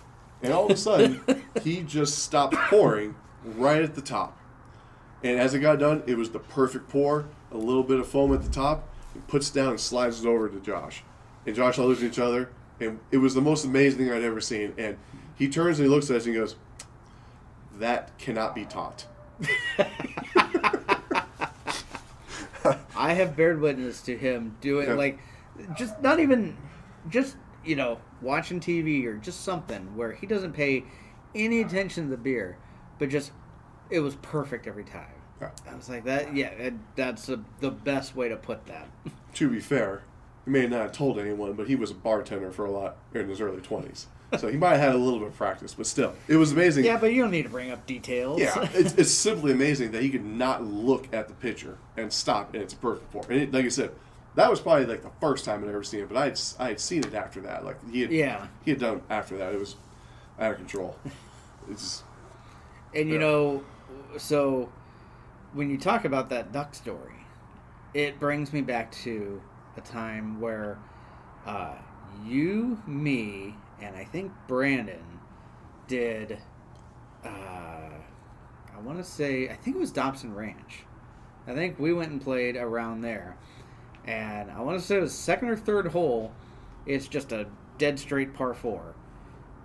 And all of a sudden, he just stopped pouring right at the top. And as it got done, it was the perfect pour, a little bit of foam at the top. He puts it down and slides it over to Josh. And Josh and I looked at each other, and it was the most amazing thing I'd ever seen. And he turns and he looks at us and he goes, That cannot be taught. I have bared witness to him doing Yeah. like just not even just you know watching TV or just something where he doesn't pay any uh-huh. attention to the beer, but just it was perfect every time. I was like that. Yeah, that- that's the the best way to put that. To be fair, he may not have told anyone, but he was a bartender for a lot in his early 20s. So he might have had a little bit of practice, but still, it was amazing. yeah, but you don't need to bring up details. Yeah, it's, it's simply amazing that he could not look at the picture and stop, and it's a perfect pour. And it, like I said, that was probably like the first time I'd ever seen it, but I had I had seen it after that. Like he had, Yeah. he had done after that. It was out of control. It's And you Yeah. know, so when you talk about that duck story, it brings me back to a time where uh, you, me, and I think Brandon did. Uh, I want to say I think it was Dobson Ranch. I think we went and played around there, and I want to say the second or third hole. It's just a dead straight par four.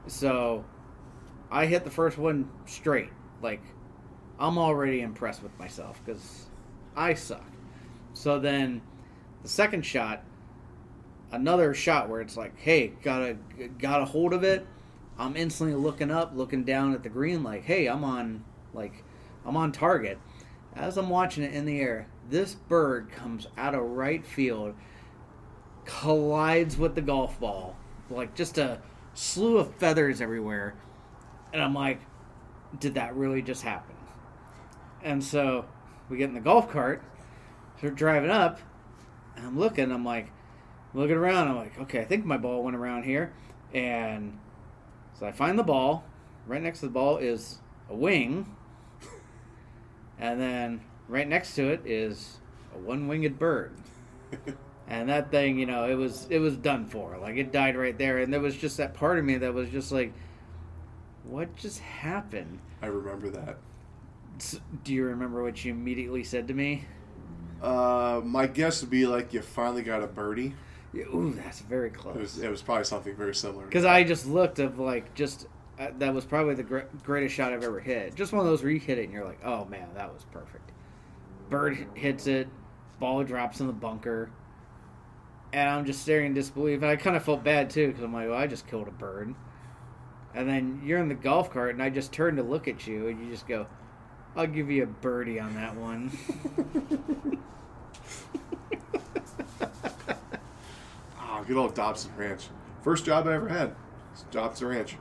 So I hit the first one straight, like I'm already impressed with myself because I suck. So then the second shot, another shot where it's like, hey, got a got a hold of it. I'm instantly looking up, looking down at the green, like, hey, I'm on like I'm on target. As I'm watching it in the air, this bird comes out of right field, collides with the golf ball, like just a slew of feathers everywhere. And I'm like, did that really just happen? And so we get in the golf cart, start driving up, and I'm looking, I'm like, looking around, I'm like, okay, I think my ball went around here. And so I find the ball. Right next to the ball is a wing. And then right next to it is a one-winged bird. and that thing, you know, it was it was done for. Like it died right there, and there was just that part of me that was just like, what just happened? I remember that. S- Do you remember what you immediately said to me? Uh, my guess would be like you finally got a birdie. Ooh, that's very It was close. it was probably something very similar. Because. I just looked of like just uh, that was probably the gr- greatest shot I've ever hit. Just one of those where you hit it and you're like, oh man, that was perfect. Bird hits it, ball drops in the bunker, and I'm just staring in disbelief. And I kind of felt bad too because I'm like, well, I just killed a bird. And then you're in the golf cart, and I just turn to look at you, and you just go, "I'll give you a birdie on that one." Ah, good old Dobson Ranch. First job I ever had. Dobson Ranch.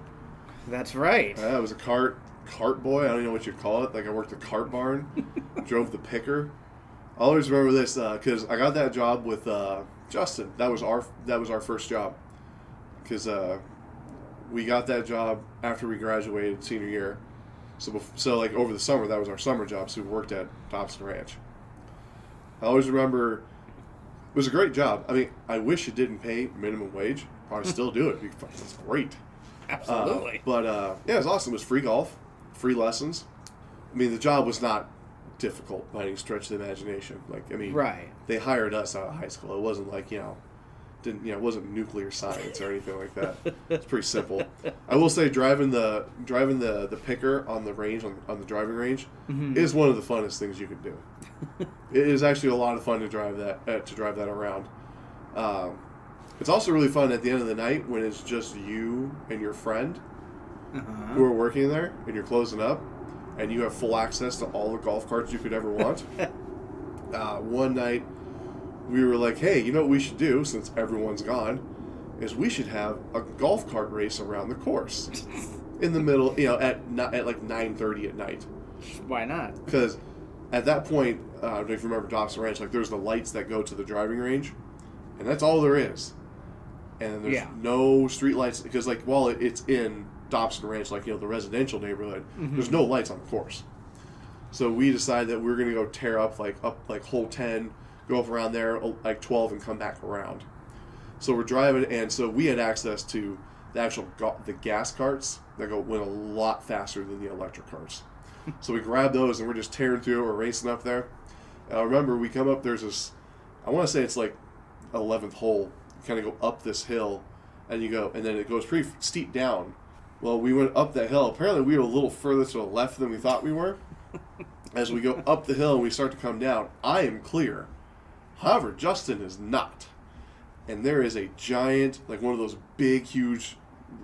That's right. Uh, I was a cart cart boy. I don't know what you'd call it. Like I worked the cart barn, drove the picker. I always remember this because I got that job with uh, Justin. That was our that was our first job because uh, we got that job after we graduated senior year. So bef- so like over the summer that was our summer job. So we worked at Dobson Ranch. I always remember it was a great job. I mean, I wish it didn't pay minimum wage. Probably still do it. It's great. Absolutely. Uh, but uh, yeah, it was awesome. It was free golf, free lessons. I mean, the job was not difficult by any stretch of the imagination. Like, I mean, right. they hired us out of high school. It wasn't like you know, didn't you know, it wasn't nuclear science or anything like that. It's pretty simple. I will say, driving the driving the the picker on the range on, on the driving range Mhm. is one of the funnest things you can do. it is actually a lot of fun to drive that uh, to drive that around. Um, it's also really fun at the end of the night when it's just you and your friend Uh-huh. who are working there and you're closing up and you have full access to all the golf carts you could ever want. uh, one night we were like, hey, you know what we should do since everyone's gone? Is we should have a golf cart race around the course in the middle, you know, at not at like nine thirty at night. Why not? Because at that point, uh, I don't know if you remember Dobson Ranch, like there's the lights that go to the driving range, and that's all there is. And there's Yeah. no street lights because, like, while it, it's in Dobson Ranch, like you know the residential neighborhood, there's no lights on the course. So we decided that we are going to go tear up like up like hole ten, go up around there uh, like twelve, and come back around. So we're driving, and so we had access to the actual ga- the gas carts that go went a lot faster than the electric carts. so we grab those, and we're just tearing through. We're racing up there. And I remember we come up. There's this. I want to say it's like eleventh hole. You kind of go up this hill, and you go, and then it goes pretty steep down. Well, we went up the hill. Apparently, we were a little further to the left than we thought we were. As we go up the hill and we start to come down, I am clear. However, Justin is not. And there is a giant, like one of those big, huge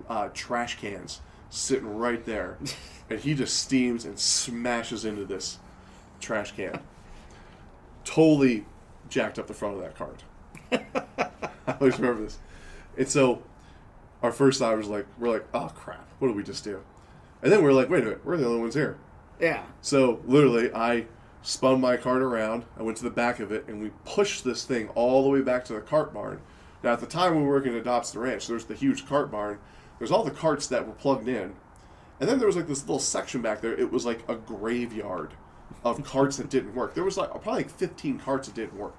uh, trash cans sitting right there. and he just steams and smashes into this trash can. Totally jacked up the front of that cart. I always remember this. And so our first thought was like, we're like, oh crap, what did we just do? And then we're like, wait a minute, we're the only ones here. Yeah. So literally, I spun my cart around. I went to the back of it, and we pushed this thing all the way back to the cart barn. Now, at the time we were working at Dobson Ranch, there's the huge cart barn. There's all the carts that were plugged in, and then there was like this little section back there. It was like a graveyard of carts that didn't work. There was like probably like 15 carts that didn't work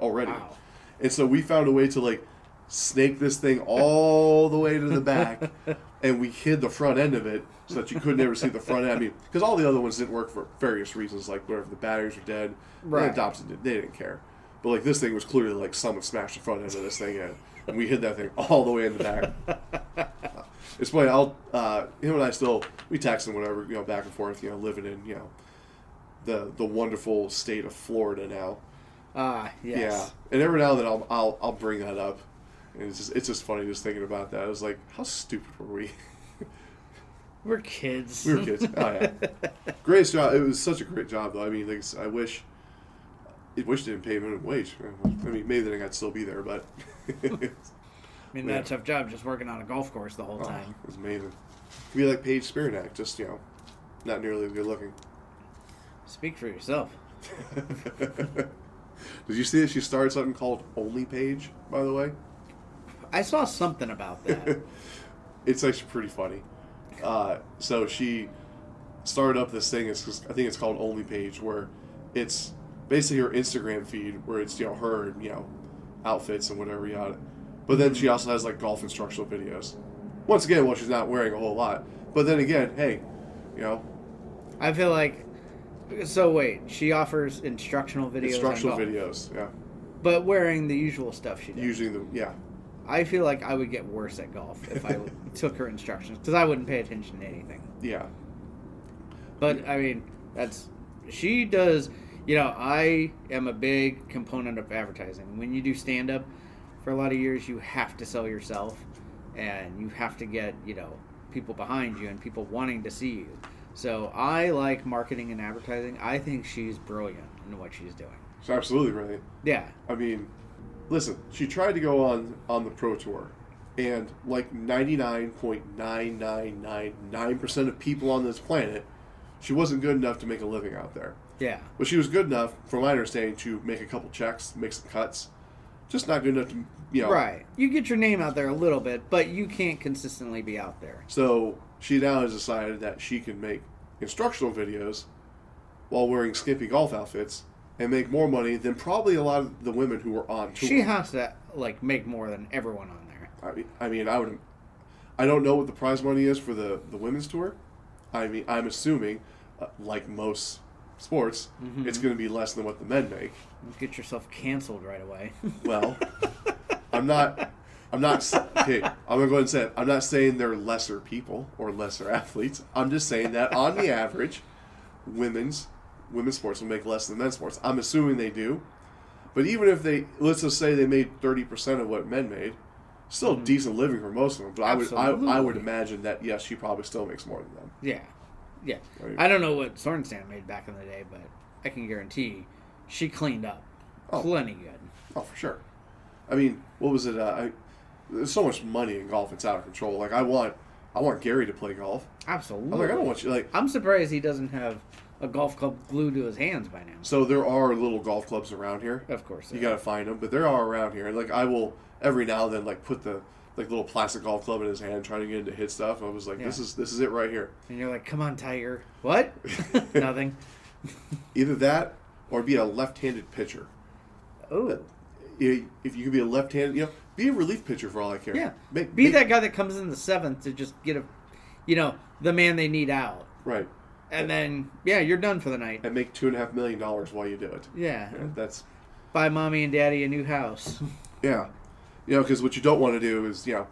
already. Wow. And so we found a way to like snake this thing all the way to the back, and we hid the front end of it so that you could never see the front end. I mean, because all the other ones didn't work for various reasons, like whatever the batteries were dead. Right. And Dobson did. They didn't care. But like this thing was clearly like someone smashed the front end of this thing in, and we hid that thing all the way in the back. It's funny. I'll uh, him and I still we text and whatever you know back and forth. You know, living in you know the the wonderful state of Florida now. Ah, yes. Yeah, and every now and then I'll I'll, I'll bring that up, and it's just it's just funny just thinking about that. I was like, how stupid were we? We're kids. We were kids. Oh yeah, great job. It was such a great job though. I mean, like, I wish. I wish they didn't pay minimum wage. I mean, maybe then I'd still be there, but I mean, Yeah. that tough job just working on a golf course the whole oh, time. it was amazing. Be like Paige Spiranac, just you know, not nearly as good looking. Speak for yourself. Did you see that she started something called OnlyPaige? By the way, I saw something about that. it's actually pretty funny. Uh, so she started up this thing. It's I think it's called OnlyPaige, where it's basically her Instagram feed, where it's you know her you know outfits and whatever you yada. But then she also has like golf instructional videos. Once again, well, she's not wearing a whole lot. But then again, hey, you know, I feel like. So wait, she offers instructional videos. on instructional videos. Yeah, but wearing the usual stuff she does. using the yeah. I feel like I would get worse at golf if I took her instructions because I wouldn't pay attention to anything. Yeah, But I mean, that's she does. You know, I am a big component of advertising. When you do stand up for a lot of years, you have to sell yourself, and you have to get you know people behind you and people wanting to see you. So I like marketing and advertising. I think she's brilliant in what she's doing. it's absolutely right. Yeah, I mean, listen, she tried to go on on the pro tour, and like ninety nine point nine nine nine nine percent of people on this planet, she wasn't good enough to make a living out there. yeah, But she was good enough, from my understanding, to make a couple checks, make some cuts. Just not good enough to, you know. right. You get your name out there a little bit, but you can't consistently be out there. So she now has decided that she can make instructional videos while wearing skimpy golf outfits and make more money than probably a lot of the women who were on tour. She has to like make more than everyone on there. I mean, I mean, I would. I don't know what the prize money is for the the women's tour. I mean, I'm assuming, uh, like most sports, Mhm. it's going to be less than what the men make. Get yourself canceled right away. Well, I'm not. I'm not. Okay, I'm gonna go ahead and say it. I'm not saying they're lesser people or lesser athletes. I'm just saying that on the average, women's women's sports will make less than men's sports. I'm assuming they do, but even if they, let's just say they made thirty percent of what men made, still Mhm. decent living for most of them. But I would, I, I would imagine that yes, she probably still makes more than them. yeah, yeah. Right? I don't know what Sorenstam made back in the day, but I can guarantee she cleaned up Oh. plenty good. Oh, for sure. I mean, what was it? Uh, I, there's so much money in golf; it's out of control. Like I want, I want Gary to play golf. Absolutely. I'm like, I don't want you like. I'm surprised he doesn't have a golf club glued to his hands by now. So there are little golf clubs around here. Of course, You got to find them, but there are around here. And like I will every now and then like put the like little plastic golf club in his hand, trying to get him to hit stuff. I was like, this is this is it right here. and you're like, "Come on, Tiger." What? Nothing. Either that or be a left-handed pitcher. Oh, If you could be a left-handed, you know, be a relief pitcher for all I care. yeah. Make, Be make- that guy that comes in the seventh to just get a, you know, the man they need out, right and then yeah, you're done for the night. and make two and a half million dollars while you do it. Yeah. Yeah, that's Buy mommy and daddy a new house. Yeah, you know, because what you don't want to do is, you know,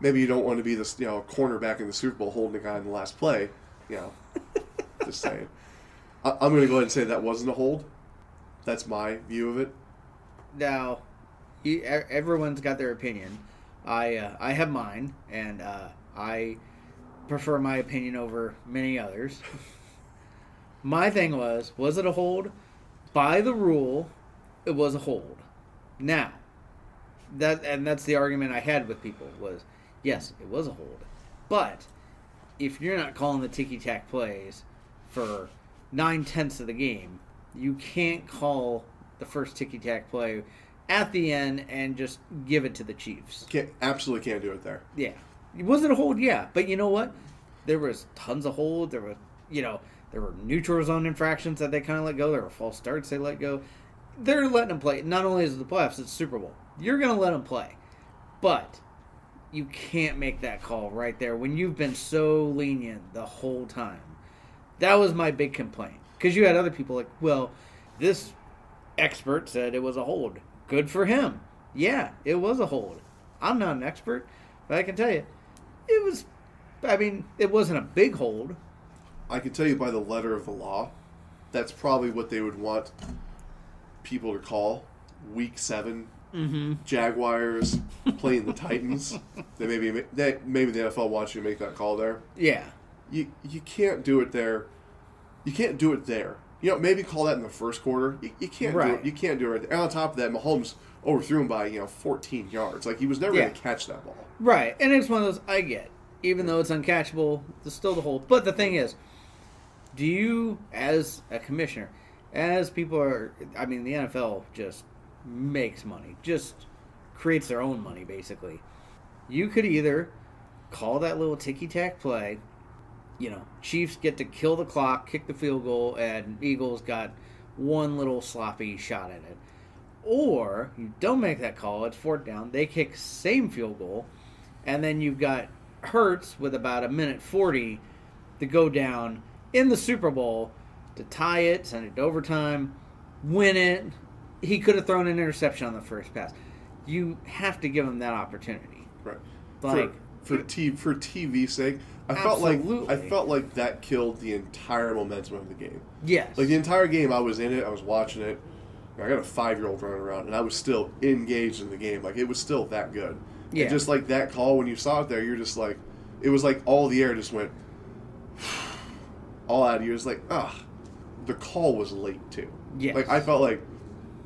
maybe you don't want to be this, you know, cornerback in the Super Bowl holding the guy in the last play. You know, just saying. I, I'm going to go ahead and say that wasn't a hold. That's my view of it. now, you, everyone's got their opinion. I uh, I have mine, and uh, I prefer my opinion over many others. my thing was, was it a hold? By the rule, it was a hold. Now, that and that's the argument I had with people was, yes, it was a hold, but if you're not calling the ticky tack plays for nine tenths of the game, you can't call the first ticky tack play at the end and just give it to the Chiefs. Can't absolutely can't do it there. Yeah, it a hold? Yeah, but you know what? There was tons of hold. There was, you know, there were neutral zone infractions that they kind of let go. There were false starts they let go. They're letting them play. Not only is it the playoffs, it's Super Bowl. You're going to let them play, but you can't make that call right there when you've been so lenient the whole time. That was my big complaint because you had other people like, well, this expert said it was a hold. Good for him. Yeah, it was a hold. I'm not an expert, but I can tell you, it was. I mean, it wasn't a big hold. I can tell you by the letter of the law, that's probably what they would want people to call Week Seven Mm-hmm. Jaguars playing the Titans. They maybe they, maybe the NFL wants you to make that call there. Yeah. You you can't do it there. You can't do it there. You know, maybe call that in the first quarter. You, you can't do Right. it. You can't do it. Right there. And on top of that, Mahomes overthrew him by you know 14 yards. Like he was never Yeah. going to catch that ball. Right, and it's one of those I get. Even though it's uncatchable, there's still the hold. But the thing is, do you, as a commissioner, as people are, I mean, the NFL just makes money, just creates their own money, basically. You could either call that little ticky tack play, you know, Chiefs get to kill the clock, kick the field goal, and Eagles got one little sloppy shot at it. Or you don't make that call, it's fourth down, they kick same field goal, and then you've got Hurts with about a minute 40 to go down in the Super Bowl to tie it, send it to overtime, win it. He could have thrown an interception on the first pass. You have to give him that opportunity. Right. Like, for for, t- for TV's sake, I felt like I felt like that killed the entire momentum of the game. yes. Like the entire game, I was in it. I was watching it. I got a five year old running around, and I was still engaged in the game. Like it was still that good. Yeah. And just like that call, when you saw it there, you're just like, it was like all the air just went all out of you. It's like, ah, the call was late too. Yes. Like I felt like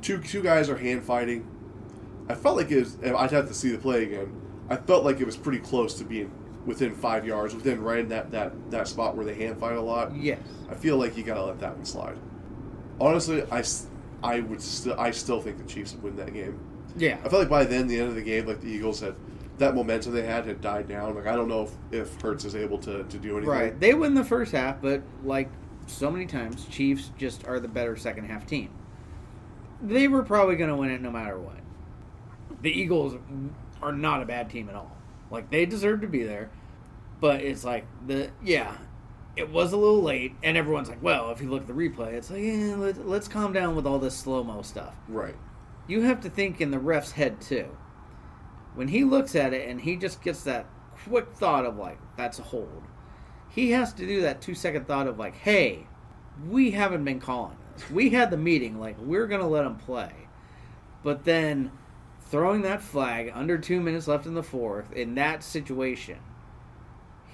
two two guys are hand fighting. I felt like it was. I'd have to see the play again. I felt like it was pretty close to being within five yards, within right in that that that spot where they hand fight a lot. yes. I feel like you gotta let that one slide. Honestly, I, I would still I still think the Chiefs would win that game. Yeah. I felt like by then the end of the game, like the Eagles had that momentum they had had died down. Like I don't know if, if Hurts is able to, to do anything. Right. They win the first half, but like so many times, Chiefs just are the better second half team. They were probably going to win it no matter what. The Eagles are not a bad team at all. Like they deserve to be there, but it's like the yeah, it was a little late, and everyone's like, well, if you look at the replay, it's like yeah, let, let's calm down with all this slow mo stuff. Right. You have to think in the ref's head too. When he looks at it and he just gets that quick thought of like, that's a hold. He has to do that two second thought of like, hey, we haven't been calling this. We had the meeting, like we're gonna let him play. But then throwing that flag under two minutes left in the fourth in that situation,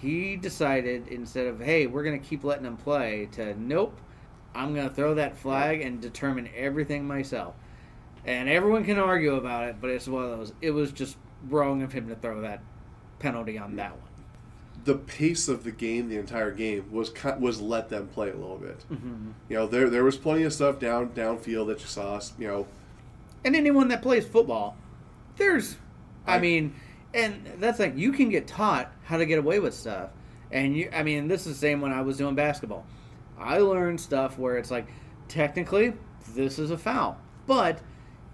he decided instead of, hey, we're gonna keep letting him play, to nope, I'm gonna throw that flag and determine everything myself. And everyone can argue about it, but it's one of those. It was just wrong of him to throw that penalty on that one. The pace of the game, the entire game, was was let them play a little bit. Mm-hmm. You know, there there was plenty of stuff down downfield that you saw. You know, And anyone that plays football, there's, I, I- mean, and that's like you can get taught how to get away with stuff. And you, I mean, this is the same when I was doing basketball. I learned stuff where it's like, technically, this is a foul, but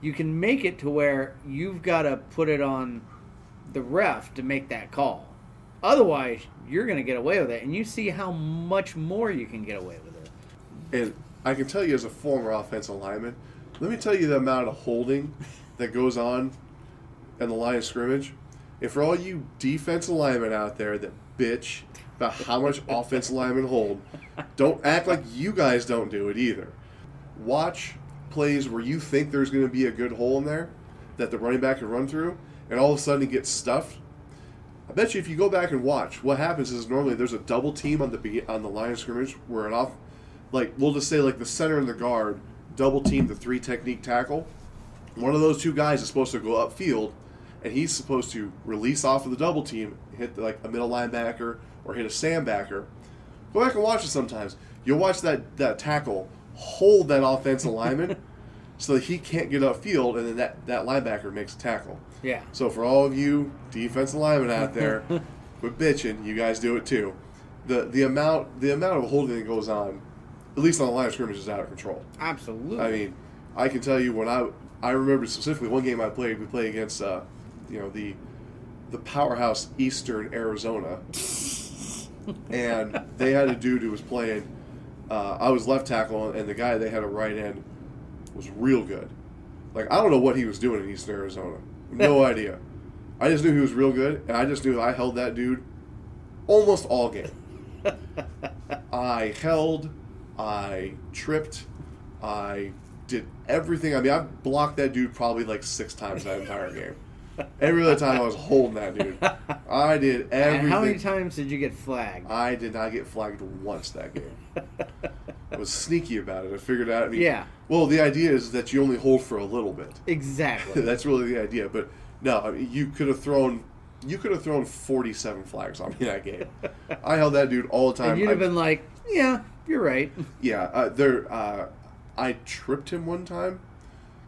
you can make it to where you've got to put it on the ref to make that call. Otherwise, you're going to get away with it, and you see how much more you can get away with it. And I can tell you as a former offensive lineman, let me tell you the amount of holding that goes on in the line of scrimmage. And for all you defense linemen out there that bitch about how much offensive linemen hold, don't act like you guys don't do it either. Watch plays where you think there's going to be a good hole in there that the running back can run through, and all of a sudden he gets stuffed. I bet you if you go back and watch, what happens is normally there's a double team on the be- on the line of scrimmage where an off, like we'll just say like the center and the guard double team the three technique tackle. One of those two guys is supposed to go upfield, and he's supposed to release off of the double team, hit like a middle linebacker or hit a sandbacker. Go back and watch it sometimes. You'll watch that that tackle hold that offensive lineman so that he can't get upfield, and then that, that linebacker makes a tackle. Yeah. So for all of you defensive linemen out there, quit bitching. You guys do it too. The the amount the amount of holding that goes on, at least on the line of scrimmage, is out of control. Absolutely. I mean, I can tell you when I I remember specifically one game I played. We played against uh, you know the the powerhouse Eastern Arizona, and they had a dude who was playing. Uh, I was left tackle, and the guy they had a right end was real good. Like I don't know what he was doing in Eastern Arizona. No idea. I just knew he was real good, and I just knew I held that dude almost all game. I held I tripped. I did everything. I mean, I blocked that dude probably like six times that entire game. Every other time I was holding that dude. I did everything. And how many times did you get flagged? I did not get flagged once that game. I was sneaky about it. I figured out. I mean, Yeah. Well, the idea is that you only hold for a little bit. exactly. That's really the idea. But no, I mean, you could have thrown. You could have thrown forty-seven flags on me that game. I held that dude all the time. and you'd I- have been like, "Yeah, you're right." yeah, uh, there. Uh, I tripped him one time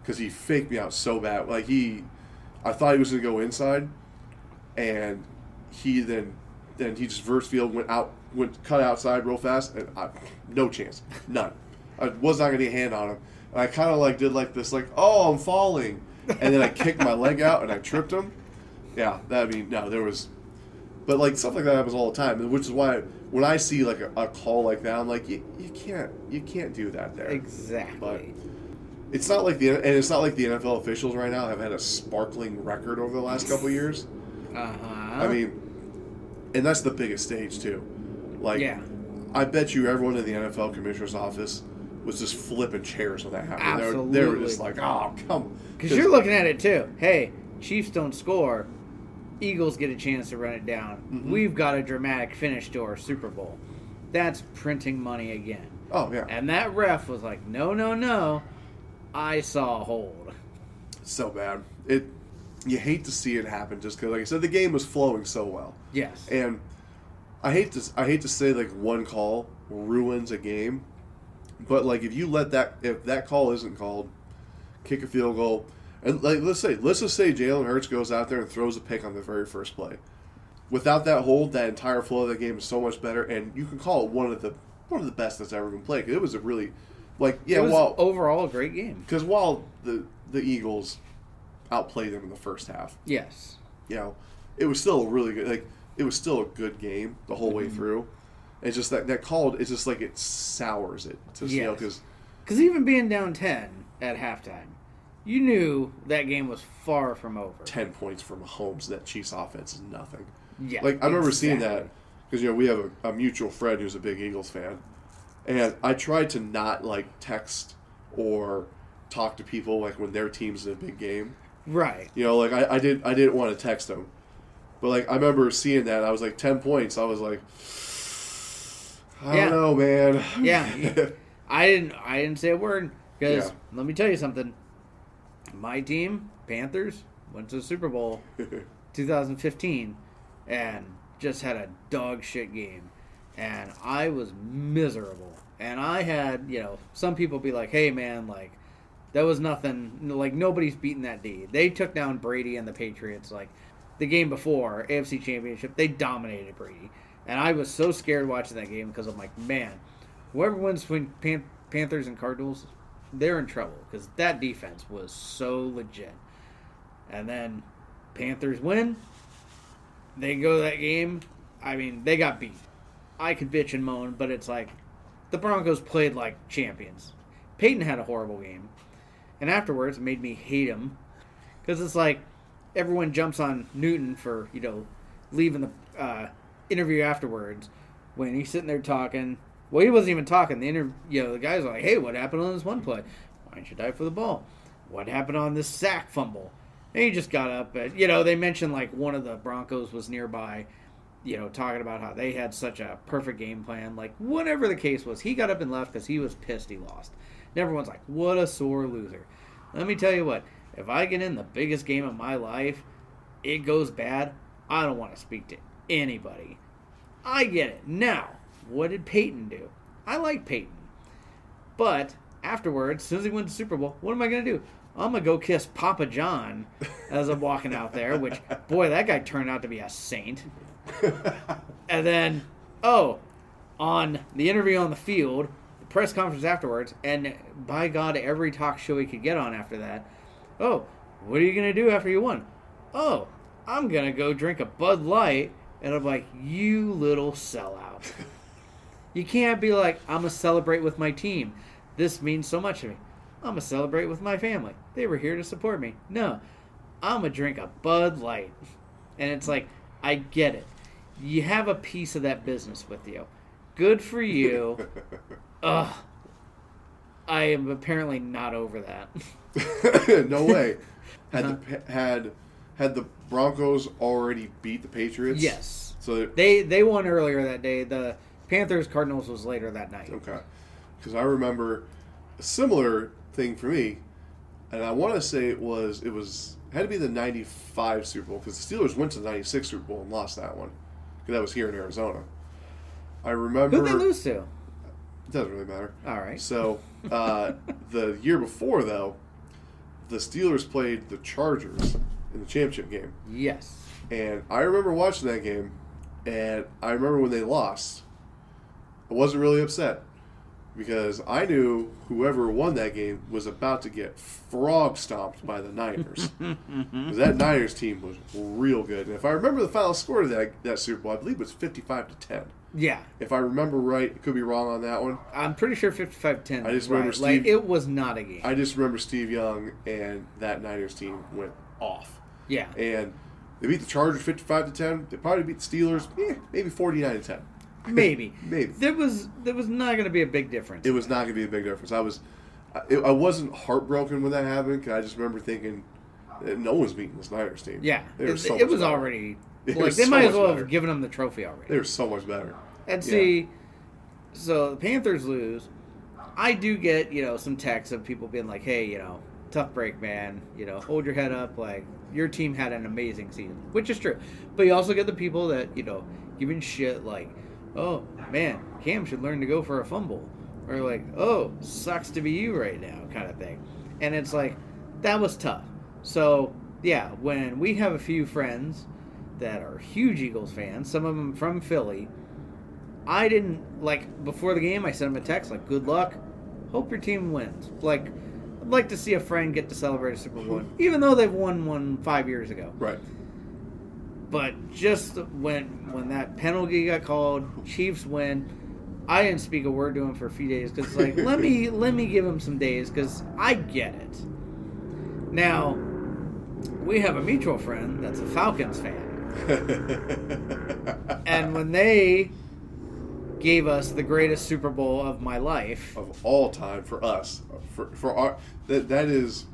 because he faked me out so bad. Like he, I thought he was gonna go inside, and he then, then he just verse field went out, went cut outside real fast, and I, no chance, none. I was not gonna get a hand on him. And I kind of like did like this, like oh I'm falling, and then I kicked my leg out and I tripped him. Yeah, that I mean no, there was but like stuff like that happens all the time, which is why when I see like a, a call like that, I'm like, you, you can't you can't do that there. Exactly. It's not like the and it's not like the NFL officials right now have had a sparkling record over the last couple years. Uh huh. I mean, and that's the biggest stage too. Like, Yeah. I bet you everyone in the NFL commissioner's office was just flipping chairs when that happened. They were, they were just like, oh come, because you're looking at it too. Hey, Chiefs don't score. Eagles get a chance to run it down. Mhm. We've got a dramatic finish to our Super Bowl. That's printing money again. Oh yeah, And that ref was like, "No, no, no. I saw a hold." so bad. It you hate to see it happen just because, like I said, the game was flowing so well. Yes. And I hate to I hate to say like one call ruins a game, but like if you let that if that call isn't called, kick a field goal, and like let's say let's just say Jalen Hurts goes out there and throws a pick on the very first play. Without that hold, that entire flow of the game is so much better, and you can call it one of the one of the best that's ever been played. 'Cause It was a really like yeah, it was while overall a great game. because while the the Eagles outplayed them in the first half, Yes. you know, it was still a really good like it was still a good game the whole way mm-hmm. through. It's just that that called it's just like it sours it to you know because Because even being down 10 at halftime, you knew that game was far from over. ten points from Mahomes that Chiefs offense is nothing. Yeah. Like I remember seeing exactly. that because you know we have a, a mutual friend who's a big Eagles fan, and I tried to not like text or talk to people like when their team's in a big game. Right. You know, like I, I didn't I didn't want to text them. But like I remember seeing that I was like ten points. I was like I Yeah. don't know, man. Yeah. I didn't I didn't say a word because Yeah. let me tell you something. My team, Panthers, went to the Super Bowl 2015 and just had a dog shit game. And I was miserable. And I had, you know, some people be like, hey, man, like, that was nothing. Like, nobody's beating that D. They took down Brady and the Patriots. Like, the game before, AFC Championship, they dominated Brady. And I was so scared watching that game because I'm like, man, whoever wins between Pan- Panthers and Cardinals, they're in trouble because that defense was so legit. And then Panthers win. They go to that game. I mean, they got beat. I could bitch and moan, but it's like the Broncos played like champions. Peyton had a horrible game. And afterwards, it made me hate him because it's like everyone jumps on Newton for, you know, leaving the uh, interview afterwards when he's sitting there talking. Well, he wasn't even talking. The interview, you know, the guys are like, "Hey, what happened on this one play? Why didn't you dive for the ball? What happened on this sack fumble?" And he just got up. And, you know, they mentioned like one of the Broncos was nearby. You know, talking about how they had such a perfect game plan. Like whatever the case was, he got up and left because he was pissed he lost. And everyone's like, "What a sore loser." Let me tell you what. If I get in the biggest game of my life, it goes bad. I don't want to speak to anybody. I get it. Now, what did Peyton do? I like Peyton. But afterwards, as soon as he wins the Super Bowl, what am I going to do? I'm going to go kiss Papa John as I'm walking out there, which, boy, that guy turned out to be a saint. And then, oh, on the interview on the field, the press conference afterwards, and by God, every talk show he could get on after that. Oh, what are you going to do after you won? Oh, I'm going to go drink a Bud Light. And I'm like, you little sellout. You can't be like, I'm going to celebrate with my team. This means so much to me. I'm going to celebrate with my family. They were here to support me. No, I'm going to drink a Bud Light. And it's like, I get it. You have a piece of that business with you. Good for you. Ugh. I am apparently not over that. no way. Had the had had the Broncos already beat the Patriots? yes. So They they won earlier that day. The Panthers Cardinals was later that night. okay, because I remember a similar thing for me, and I want to say it was it was had to be the '95 Super Bowl because the Steelers went to the '96 Super Bowl and lost that one. That was here in Arizona. I remember. Who'd they lose to? It doesn't really matter. All right. So uh, the year before, though, the Steelers played the Chargers in the championship game, Yes. and I remember watching that game, and I remember when they lost, I wasn't really upset because I knew whoever won that game was about to get frog stomped by the Niners. that Niners team was real good, and if I remember the final score of that that Super Bowl, I believe it was fifty-five to ten. Yeah. If I remember right, could be wrong on that one. I'm pretty sure 55-10. I just remember right. Like Steve- it was not a game. I just remember Steve Young and that Niners team went off. yeah. And they beat the Chargers 55 to 10. They probably beat the Steelers eh, maybe 49 to 10. Maybe. Maybe. There was there was not going to be a big difference. It was not going to be a big difference. I was I, I wasn't heartbroken when that happened 'cause I just remember thinking eh, no one's beating the Niners team. yeah. It, so it was better. already They like they so might as well better. have given them the trophy already. They were so much better. And Yeah. see, so the Panthers lose. I do get you know some texts of people being like, "Hey, you know, tough break, man. You know, hold your head up. Like your team had an amazing season, which is true. But you also get the people that you know giving shit like, "Oh man, Cam should learn to go for a fumble," or like, "Oh, sucks to be you right now," kind of thing. And it's like that was tough. So yeah, when we have a few friends that are huge Eagles fans, some of them from Philly. I didn't like before the game. I sent them a text like, "Good luck. Hope your team wins." Like, I'd like to see a friend get to celebrate a Super Bowl, even though they've won one five years ago. Right. But just when when that penalty got called, Chiefs win. I didn't speak a word to him for a few days because like let me let me give him some days because I get it. Now, we have a mutual friend that's a Falcons fan, and when they gave us the greatest Super Bowl of my life, of all time for us. For for our that that is.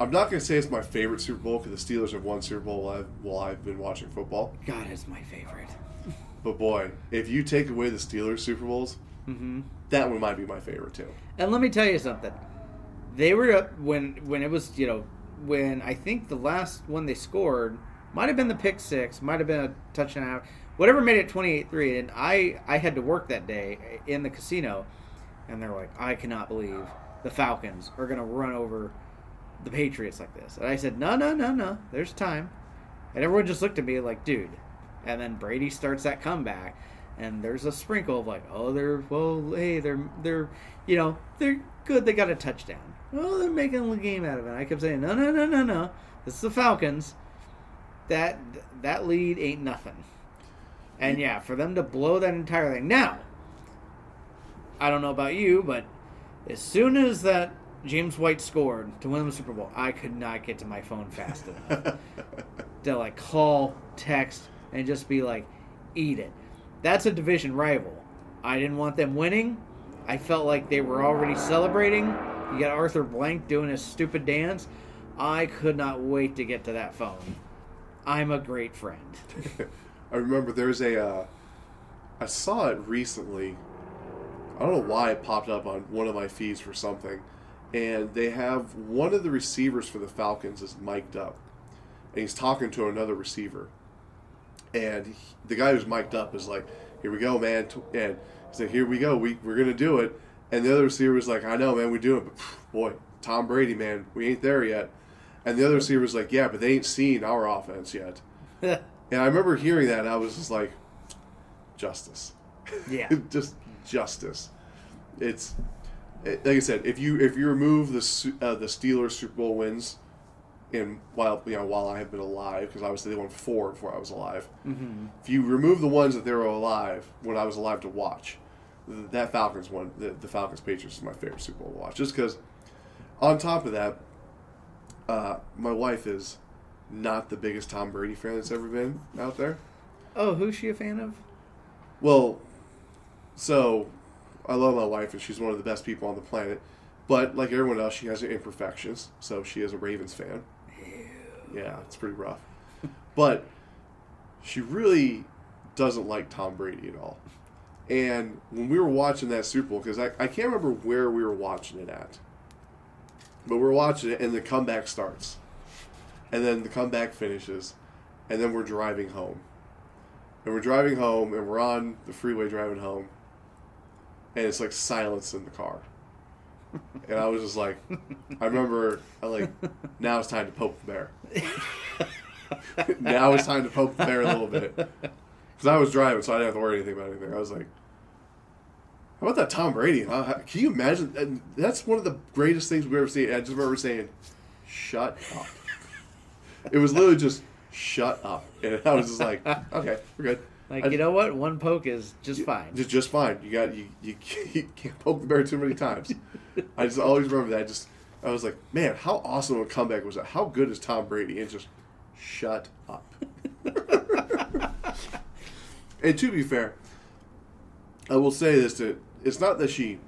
I'm not going to say it's my favorite Super Bowl because the Steelers have won Super Bowl while I've, while I've been watching football. God is my favorite. But boy, if you take away the Steelers Super Bowls, hmm that one might be my favorite too. And let me tell you something. They were up when when it was you know when I think the last one they scored might have been the pick six, might have been a touchdown, whatever made it 28-3. And I I had to work that day in the casino, and they're like, I cannot believe the Falcons are gonna run over the Patriots like this. And I said, No, no, no, no. There's time. And everyone just looked at me like, dude. And then Brady starts that comeback, and there's a sprinkle of like, oh, they're well, hey, they're they're, you know, they're good. They got a touchdown. Well, they're making a game out of it. I kept saying, no, no, no, no, no. This is the Falcons. That that lead ain't nothing. And yeah, for them to blow that entire thing. Now, I don't know about you, but as soon as that James White scored to win the Super Bowl, I could not get to my phone fast enough to like call, text, and just be like, eat it. That's a division rival. I didn't want them winning. I felt like they were already celebrating. You got Arthur Blank doing his stupid dance. I could not wait to get to that phone. I'm a great friend. I remember there's a. Uh, I saw it recently. I don't know why it popped up on one of my feeds for something, and they have one of the receivers for the Falcons is mic'd up, and he's talking to another receiver, and he, the guy who's mic'd up is like, "Here we go, man," and he's like, "Here we go, we we're gonna do it," and the other receiver is like, "I know, man, we do it, but phew, boy, Tom Brady, man, we ain't there yet," and the other receiver is like, "Yeah, but they ain't seen our offense yet." And I remember hearing that, and I was just like, justice. Yeah. just justice. It's it- like I said, if you if you remove the uh, the Steelers Super Bowl wins, and while you know while I have been alive, because obviously they won four before I was alive. mm-hmm. If you remove the ones that they were alive when I was alive to watch, that Falcons one, the, the Falcons Patriots is my favorite Super Bowl to watch. Just because, on top of that, uh, my wife is not the biggest Tom Brady fan that's ever been out there. Oh, who's she a fan of? Well, so I love my wife, and she's one of the best people on the planet. But like everyone else, she has her imperfections. So she is a Ravens fan. Yeah, it's pretty rough. but she really doesn't like Tom Brady at all. And when we were watching that Super Bowl, because I, I can't remember where we were watching it at, but we're watching it, and the comeback starts. And then the comeback finishes, and then we're driving home. And we're driving home, and we're on the freeway driving home, and it's like silence in the car. And I was just like, I remember, I like, now it's time to poke the bear. now it's time to poke the bear a little bit. Because I was driving, so I didn't have to worry anything about anything. I was like, how about that Tom Brady? Huh? Can you imagine? And that's one of the greatest things we've ever seen. I just remember saying, shut up. It was literally just, shut up. And I was just like, okay, we're good. Like I- you know what? One poke is just fine. Just, just fine. You got you, you, you can't poke the bear too many times. I just always remember that. Just I was like, man, how awesome a comeback was that? How good is Tom Brady? And just shut up. and to be fair, I will say this: that it's not that she,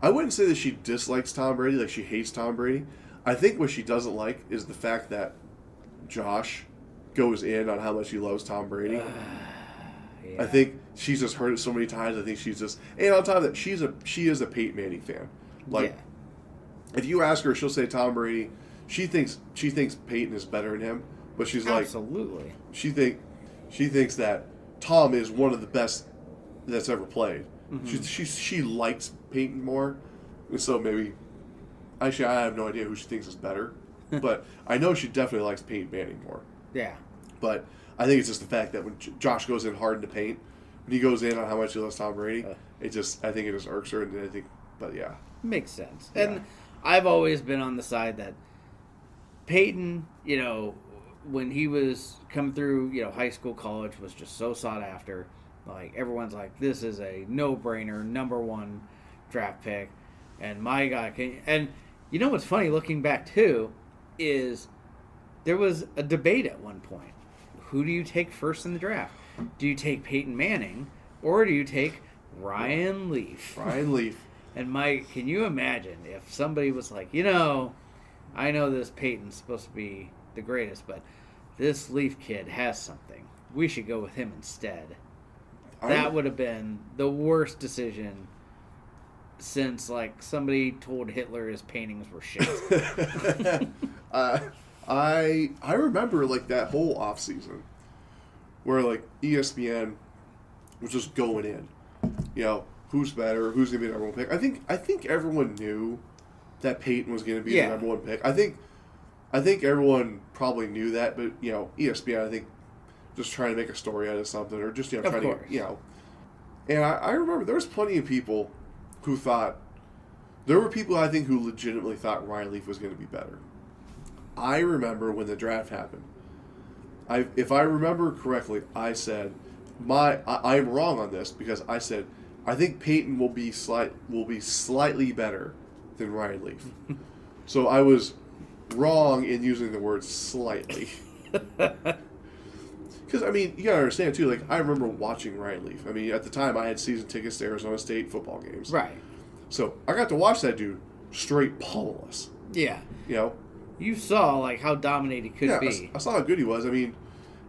I wouldn't say that she dislikes Tom Brady, like she hates Tom Brady. I think what she doesn't like is the fact that Josh goes in on how much he loves Tom Brady. Yeah. I think she's just heard it so many times. I think she's just and on top of that, she's a she is a Peyton Manning fan. Like yeah. if you ask her, she'll say Tom Brady. She thinks she thinks Peyton is better than him, but she's like absolutely. she think she thinks that Tom is one of the best that's ever played. She, mm-hmm. she she likes Peyton more, so maybe actually I have no idea who she thinks is better, but I know she definitely likes Peyton Manning more. Yeah. But I think it's just the fact that when J- Josh goes in hard in the paint, when he goes in on how much he loves Tom Brady, Uh. it just I think it just irks her, and I think, but yeah, Makes sense. Yeah. And I've always been on the side that Peyton, you know, when he was come through, you know, high school, college was just so sought after. Like everyone's like, this is a no-brainer, number one draft pick, and my guy can. And you know what's funny, looking back too, is there was a debate at one point. Who do you take first in the draft? Do you take Peyton Manning or do you take Ryan Leaf? Ryan Leaf. And Mike, can you imagine if somebody was like, you know, I know this Peyton's supposed to be the greatest, but this Leaf kid has something. We should go with him instead. I- That would have been the worst decision since like somebody told Hitler his paintings were shit. uh, I I remember like that whole off season where like ESPN was just going in, you know, who's better, who's gonna be the number one pick. I think I think everyone knew that Peyton was gonna be Yeah. the number one pick. I think I think everyone probably knew that, but you know, ESPN I think just trying to make a story out of something or just you know trying to you know. And I, I remember there was plenty of people who thought there were people I think who legitimately thought Ryan Leaf was going to be better. I remember when the draft happened. I, if I remember correctly, I said my I, I'm wrong on this because I said I think Peyton will be slight will be slightly better than Ryan Leaf. so I was wrong in using the word slightly. Because I mean, you gotta understand too. Like I remember watching Ryan Leaf. I mean, at the time, I had season tickets to Arizona State football games. right. So I got to watch that dude straight pummel us. Yeah. You know, You saw like how dominant he could be. yeah, I, be. s- I saw how good he was. I mean,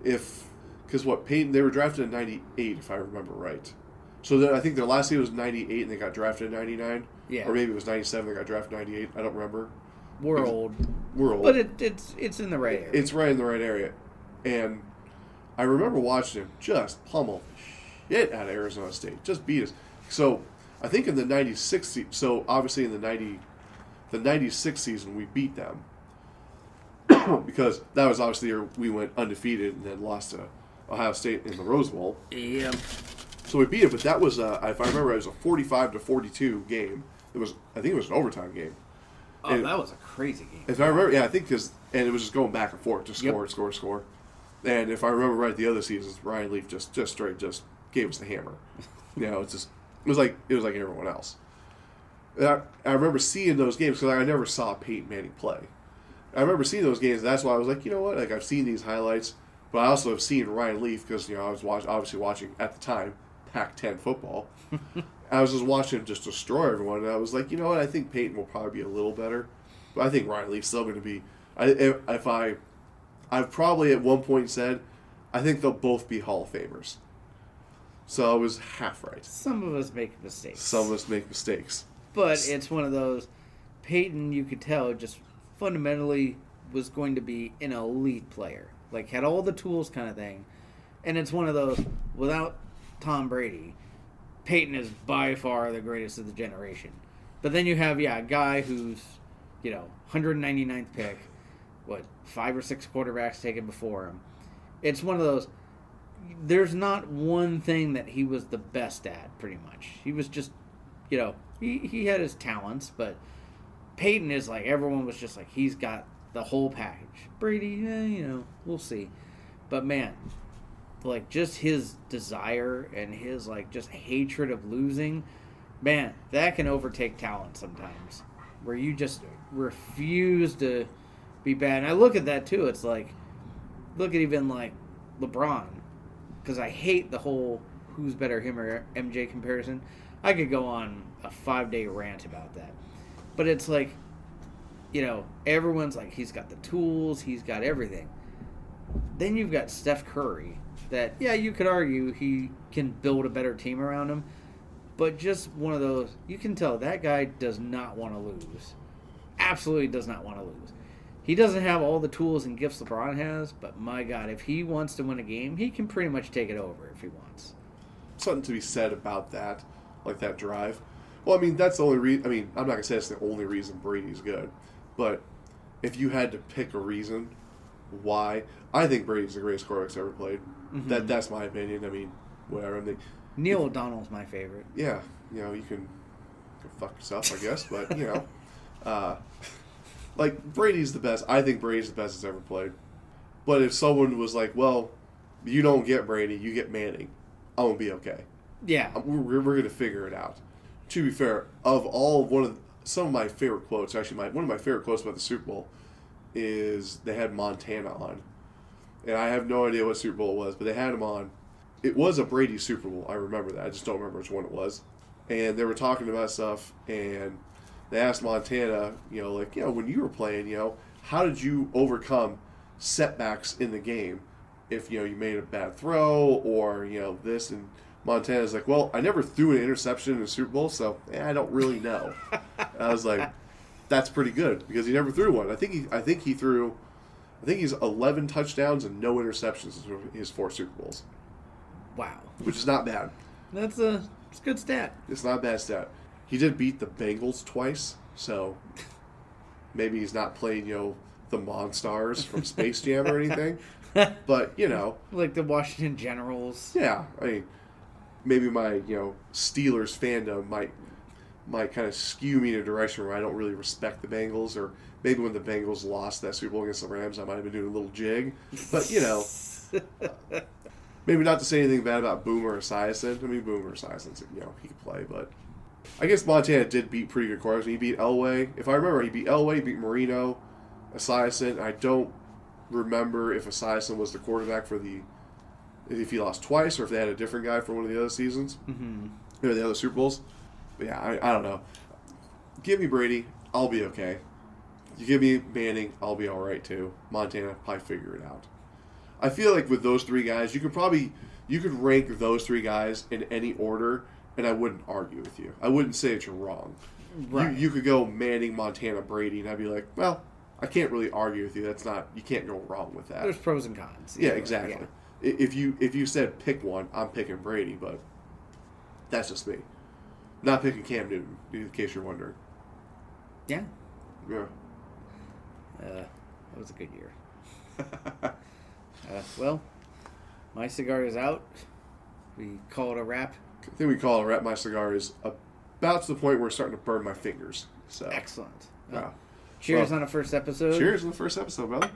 if because what Peyton they were drafted in '98, if I remember right. So then I think their last year was '98, and they got drafted in '99. Yeah. Or maybe it was '97. They got drafted '98. I don't remember. We're old, We're old. but it, it's it's in the right area. it's right in the right area, and I remember watching him just pummel shit out of Arizona State, just beat us. So I think in the '96, so obviously in the '90, the '96 season we beat them because that was obviously the year we went undefeated and then lost to Ohio State in the Rose Bowl. yeah. So we beat it, but that was uh, if I remember, it was a 45 to 42 game. It was I think it was an overtime game. Oh, And- that was a crazy game. If I remember, yeah, I think because and it was just going back and forth, just Yep. score, score, score. And if I remember right, the other seasons, Ryan Leaf just just straight just gave us the hammer. you know, it's just it was like it was like everyone else. I, I remember seeing those games because I never saw Peyton Manning play. I remember seeing those games. And That's why I was like, you know what? Like I've seen these highlights, but I also have seen Ryan Leaf because you know I was watch, obviously watching at the time Pac-10 football, I was just watching him just destroy everyone, and I was like, you know what? I think Peyton will probably be a little better, but I think Riley's still going to be. I if, if I, I've probably at one point said, I think they'll both be Hall of Famers. So I was half right. Some of us make mistakes. Some of us make mistakes. But it's one of those. Peyton, you could tell, just fundamentally was going to be an elite player. Like, had all the tools kind of thing. And it's one of those, without Tom Brady, Peyton is by far the greatest of the generation. But then you have, yeah, a guy who's, you know, 199th pick, what, five or six quarterbacks taken before him. It's one of those, there's not one thing that he was the best at, pretty much. He was just, you know, he, he had his talents, but Peyton is like, everyone was just like, he's got the whole package. Brady, eh, you know, we'll see. But man, like just his desire and his like just hatred of losing, man, that can overtake talent sometimes. Where you just refuse to be bad. And I look at that too. It's like, look at even like LeBron, because I hate the whole who's better, him or MJ comparison. I could go on a five day rant about that. But it's like, you know, everyone's like, he's got the tools, he's got everything. Then you've got Steph Curry, that, yeah, you could argue he can build a better team around him, but just one of those, you can tell that guy does not want to lose. Absolutely does not want to lose. He doesn't have all the tools and gifts LeBron has, but my God, if he wants to win a game, he can pretty much take it over if he wants. Something to be said about that, like that drive. Well, I mean, that's the only reason. I mean, I'm not gonna say that's the only reason Brady's good, but if you had to pick a reason why, I think Brady's the greatest quarterback ever played. Mhm. That that's my opinion. I mean, whatever. I mean, Neil O'Donnell's my favorite. yeah, you know, you can go fuck yourself, I guess, but you know, uh, like Brady's the best. I think Brady's the best that's ever played. But if someone was like, "Well, you don't get Brady, you get Manning," I'm gonna be okay. Yeah. We're, we're gonna figure it out. To be fair, of all one of some of my favorite quotes, actually, my one of my favorite quotes about the Super Bowl is they had Montana on, and I have no idea what Super Bowl it was, but they had him on. It was a Brady Super Bowl. I remember that. I just don't remember which one it was. And they were talking about stuff, and they asked Montana, you know, like, you know, when you were playing, you know, how did you overcome setbacks in the game? If you know you made a bad throw or you know this, and Montana's like, well, I never threw an interception in the Super Bowl, so eh, I don't really know. I was like, that's pretty good because he never threw one. I think he, I think he threw, I think he's eleven touchdowns and no interceptions in his four Super Bowls, Wow. which is not bad. That's a, it's a good stat. It's not a bad stat. He did beat the Bengals twice, so maybe he's not playing, you know, the Monstars from Space Jam or anything. But you know, like the Washington Generals. yeah, I mean, maybe my you know Steelers fandom might might kind of skew me in a direction where I don't really respect the Bengals, or maybe when the Bengals lost that Super Bowl against the Rams, I might have been doing a little jig. But you know, maybe not to say anything bad about Boomer Esiason. I mean, Boomer Esiason's you know he could play, but I guess Montana did beat pretty good quarterbacks. He beat Elway. If I remember, he beat Elway, he beat Marino, Esiason. I don't remember if Esiason was the quarterback for the if he lost twice or if they had a different guy for one of the other seasons hmm or the other Super Bowls. But yeah, I, I don't know. Give me Brady, I'll be okay. You give me Manning, I'll be all right too. Montana, probably figure it out. I feel like with those three guys, you could probably you could rank those three guys in any order, and I wouldn't argue with you. I wouldn't say that you're wrong. Right. You, you could go Manning, Montana, Brady, and I'd be like, well, I can't really argue with you. That's not you can't go wrong with that. There's pros and cons. Yeah, exactly. yeah. If you if you said pick one, I'm picking Brady, but that's just me. Not picking Cam Newton, in case you're wondering. Yeah. Yeah. Uh, that was a good year. Uh, well, my cigar is out. We call it a wrap. I think we call it a wrap my cigar is about to the point where we're starting to burn my fingers. So Excellent. yeah. Cheers Well, on the first episode. Cheers on the first episode, brother.